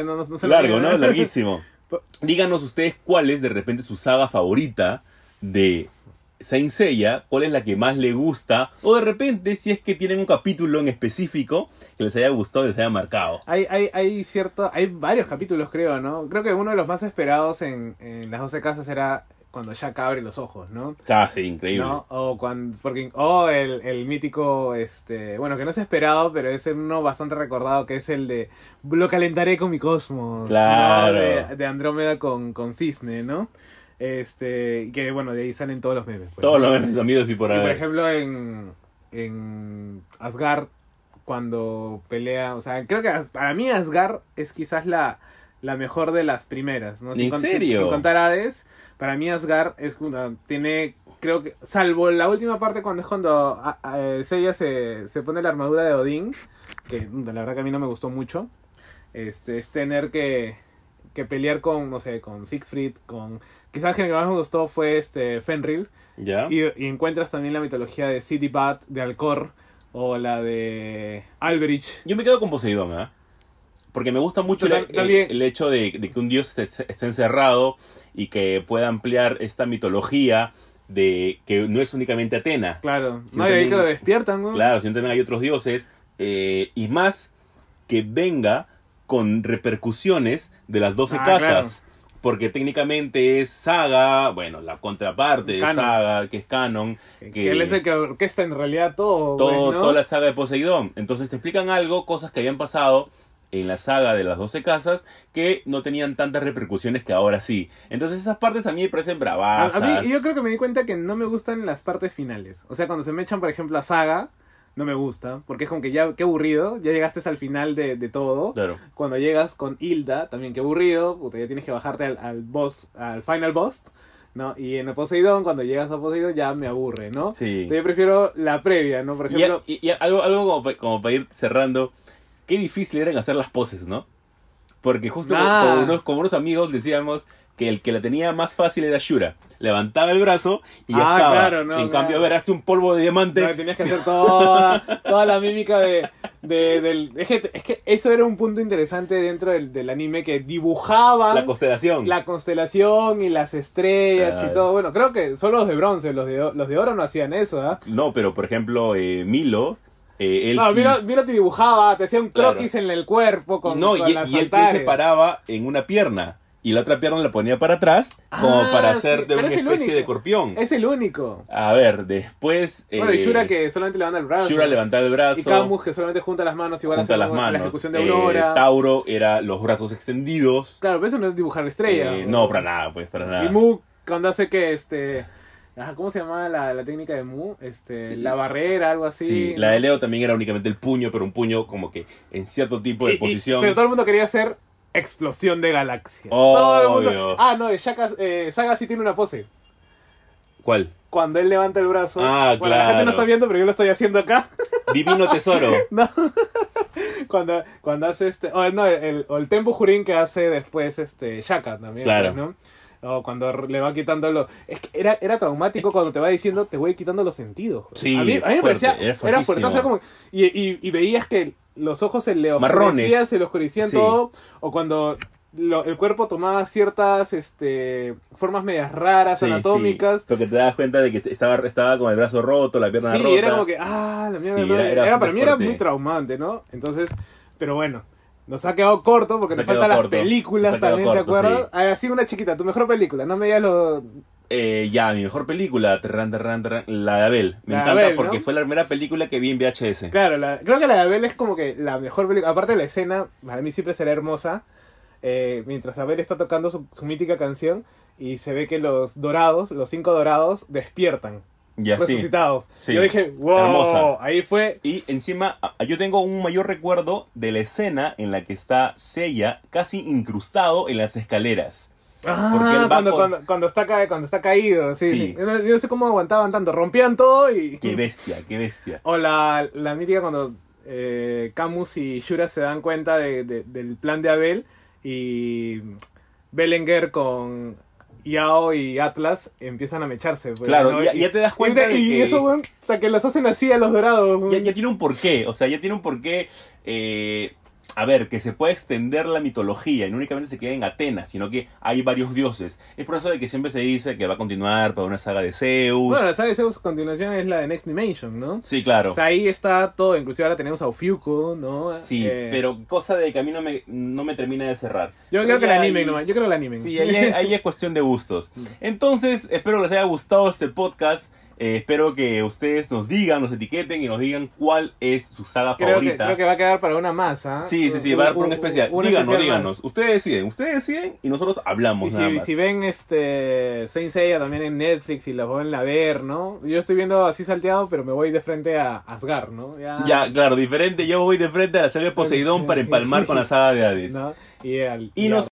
no, no, no se lo largo, ¿no? [laughs] Larguísimo. Po- Díganos ustedes cuál es de repente su saga favorita de Saint Seiya, cuál es la que más le gusta, o de repente si es que tienen un capítulo en específico que les haya gustado y les haya marcado. Hay, hay, hay cierto, hay varios capítulos creo, ¿no? Creo que uno de los más esperados en, en las 12 casas era cuando Jack abre los ojos, ¿no? Casi, increíble. ¿No? O cuando, porque, o el, el mítico, este, bueno, que no es esperado, pero es uno bastante recordado, que es el de lo calentaré con mi cosmos. Claro. ¿no? De, de Andrómeda con, con Cisne, ¿no? Este, que bueno, de ahí salen todos los memes. pues, Todos ¿no? los memes amigos y por Y por ejemplo, en, en Asgard, cuando pelea, o sea, creo que para mí Asgard es quizás la, la mejor de las primeras, ¿no? ¿En con- serio? Sin, contar Hades, para mí Asgard es una, tiene creo que, salvo la última parte cuando es cuando a- a- eh, Seiya se, se pone la armadura de Odín, que la verdad que a mí no me gustó mucho, este, es tener que, que pelear con, no sé, con Siegfried, con... Quizás el que más me gustó fue este Fenrir, ¿Ya? y, y encuentras también la mitología de City Bat, de Alcor, o la de Alberich. Yo me quedo con Poseidón, ¿ah? Porque me gusta mucho Yo el, hecho de, de que un dios esté, esté encerrado y que pueda ampliar esta mitología de que no es únicamente Atena. Claro, no, y ahí también- que lo despiertan, ¿no? Claro, sino también hay otros dioses. eh, y más que venga con repercusiones de las 12 Ah, casas. Porque técnicamente es Saga, bueno, la contraparte de. Saga, que es Canon. Que, que- él es el que orquesta en realidad todo, todo, pues, ¿no? toda la saga de Poseidón. Entonces te explican algo, cosas que habían pasado en la saga de las 12 casas que no tenían tantas repercusiones que ahora sí. Entonces esas partes a mí me parecen A, bravas. a mí, yo creo que me di cuenta que no me gustan las partes finales. O sea, cuando se me echan, por ejemplo, a Saga, no me gusta. Porque es como que ya, qué aburrido. Ya llegaste al final de, de todo. Claro. Cuando llegas con Hilda, también qué aburrido. Puta, ya tienes que bajarte al, al boss, al final boss. ¿No? Y en el Poseidón, cuando llegas a Poseidón, ya me aburre, ¿no? Sí. Entonces yo prefiero la previa, ¿no? Por ejemplo. y- y algo, algo como, pa- como para ir cerrando, qué difícil eran hacer las poses, ¿no? Porque justo Nah. con, unos, con unos amigos decíamos que el que la tenía más fácil era Shura. Levantaba el brazo y ya Ah, estaba. claro, no, en cambio, a ver, hazte un polvo de diamante. No, tenías que hacer toda, toda la mímica de, de- del... Es que, es que eso era un punto interesante dentro del, del anime que dibujaban la constelación. la constelación y las estrellas y todo. Bueno, creo que solo los de bronce, los de, los de oro no hacían eso, ¿ah? No, pero por ejemplo, eh, Milo, eh, él No, sí- Miro te dibujaba, te hacía un Claro. croquis en el cuerpo con, no, con y, las y él, él se paraba en una pierna y la otra pierna la ponía para atrás como Ah, para hacer sí, de una es especie de escorpión. Es el único. A ver, después... bueno, y eh, Shura que solamente levanta el brazo. Shura levantaba el brazo. Y Camus que solamente junta las manos igual junta las como la manos. ejecución de eh, Aurora. Tauro era los brazos extendidos. Claro, pero eso no es dibujar estrella. Eh, no, para nada, pues, para nada. Y Mu, cuando hace que este. ajá, ¿Cómo se llamaba la, la técnica de Mu? Este, la barrera, algo así. Sí, la de Leo también era únicamente el puño, pero un puño como que en cierto tipo de Y- y- posición. pero todo el mundo quería hacer explosión de galaxia. Obvio. Todo el mundo. Ah, no, Shaka, eh, Saga sí tiene una pose. ¿Cuál? Cuando él levanta el brazo. Ah, bueno, la gente no claro. está viendo, pero yo lo estoy haciendo acá. [laughs] Divino tesoro. [laughs] No. cuando, cuando hace este. O, no, el, o el tempo jurín que hace después este Shaka también. Claro. pues, ¿no? O cuando le va quitando los. Es que era, era traumático cuando te va diciendo te voy quitando los sentidos. Sí, a mí, a mí me parecía. era Era, fuertísimo. fuerte. o sea, como, y, y, y veías que los ojos se le oscurecían, se le oscurecían Sí. todo. O cuando lo- el cuerpo tomaba ciertas este, formas medias raras, Sí, anatómicas. sí. Porque te das cuenta de que estaba, estaba con el brazo roto, la pierna Sí, rota. era como que, ah, la mierda, Sí, no, era- era, era para mí fuerte. era muy traumante, ¿no? Entonces, pero bueno, nos ha quedado corto porque Nos te ha quedado faltan las películas Nos ha también, ¿te corto, acuerdas? sí. Ah, Así una chiquita, tu mejor película, no me digas lo... Eh, ya, mi mejor película, terran, terran, terran, la de Abel. Me La encanta Abel, ¿no? porque fue la primera película que vi en VHS. Claro, la- creo que la de Abel es como que la mejor película, aparte de la escena, para mí siempre será hermosa, eh, mientras Abel está tocando su, su mítica canción y se ve que los dorados, los cinco dorados, despiertan, Ya, resucitados. Sí. Yo dije, wow, Hermosa. ahí fue... Y encima, a- yo tengo un mayor recuerdo de la escena en la que está Seiya casi incrustado en las escaleras. Ah, Porque cuando, con- cuando, cuando está ca- cuando está caído, sí. Sí. sí. Yo, no, yo no sé cómo aguantaban tanto, rompían todo y... [laughs] Qué bestia, qué bestia. O la, la mítica cuando eh, Camus y Shura se dan cuenta de- de- del plan de Abel y Belenguer con Yao y Atlas empiezan a mecharse. pues, Claro, ¿no? ya- te das cuenta y, de y que- eso, hasta que los hacen así a los dorados. ya tiene un porqué, o sea, ya tiene un porqué. eh, a ver, que se puede extender la mitología y no únicamente se queda en Atenas, sino que hay varios dioses. Es por eso de que siempre se dice que va a continuar para una saga de Zeus. Bueno, la saga de Zeus a continuación es la de Next Dimension, ¿no? sí, claro. O sea, ahí está todo, inclusive ahora tenemos a Ofiuco, ¿no? Sí, Eh, pero cosa de que a mí no me, no me termina de cerrar. Yo Pero creo que la animen ahí- nomás, yo creo que la animen. Sí, ahí, ahí es cuestión de gustos. [laughs] Entonces, espero que les haya gustado este podcast. Eh, espero que ustedes nos digan, nos etiqueten y nos digan cuál es su saga creo, que, favorita. creo que va a quedar para una masa. Sí, sí, sí, va a dar por un especial. un díganos, especial díganos. más. Ustedes deciden, ustedes deciden y nosotros hablamos Y nada si, más. si ven este Saint Seiya también en Netflix y la pueden a ver, ¿no? Yo estoy viendo así salteado, pero me voy de frente a Asgard, ¿no? Ya, Ya, claro, diferente. Yo voy de frente a la de Poseidón para empalmar con la saga de Hades. ¿no? Y, al- Y y nos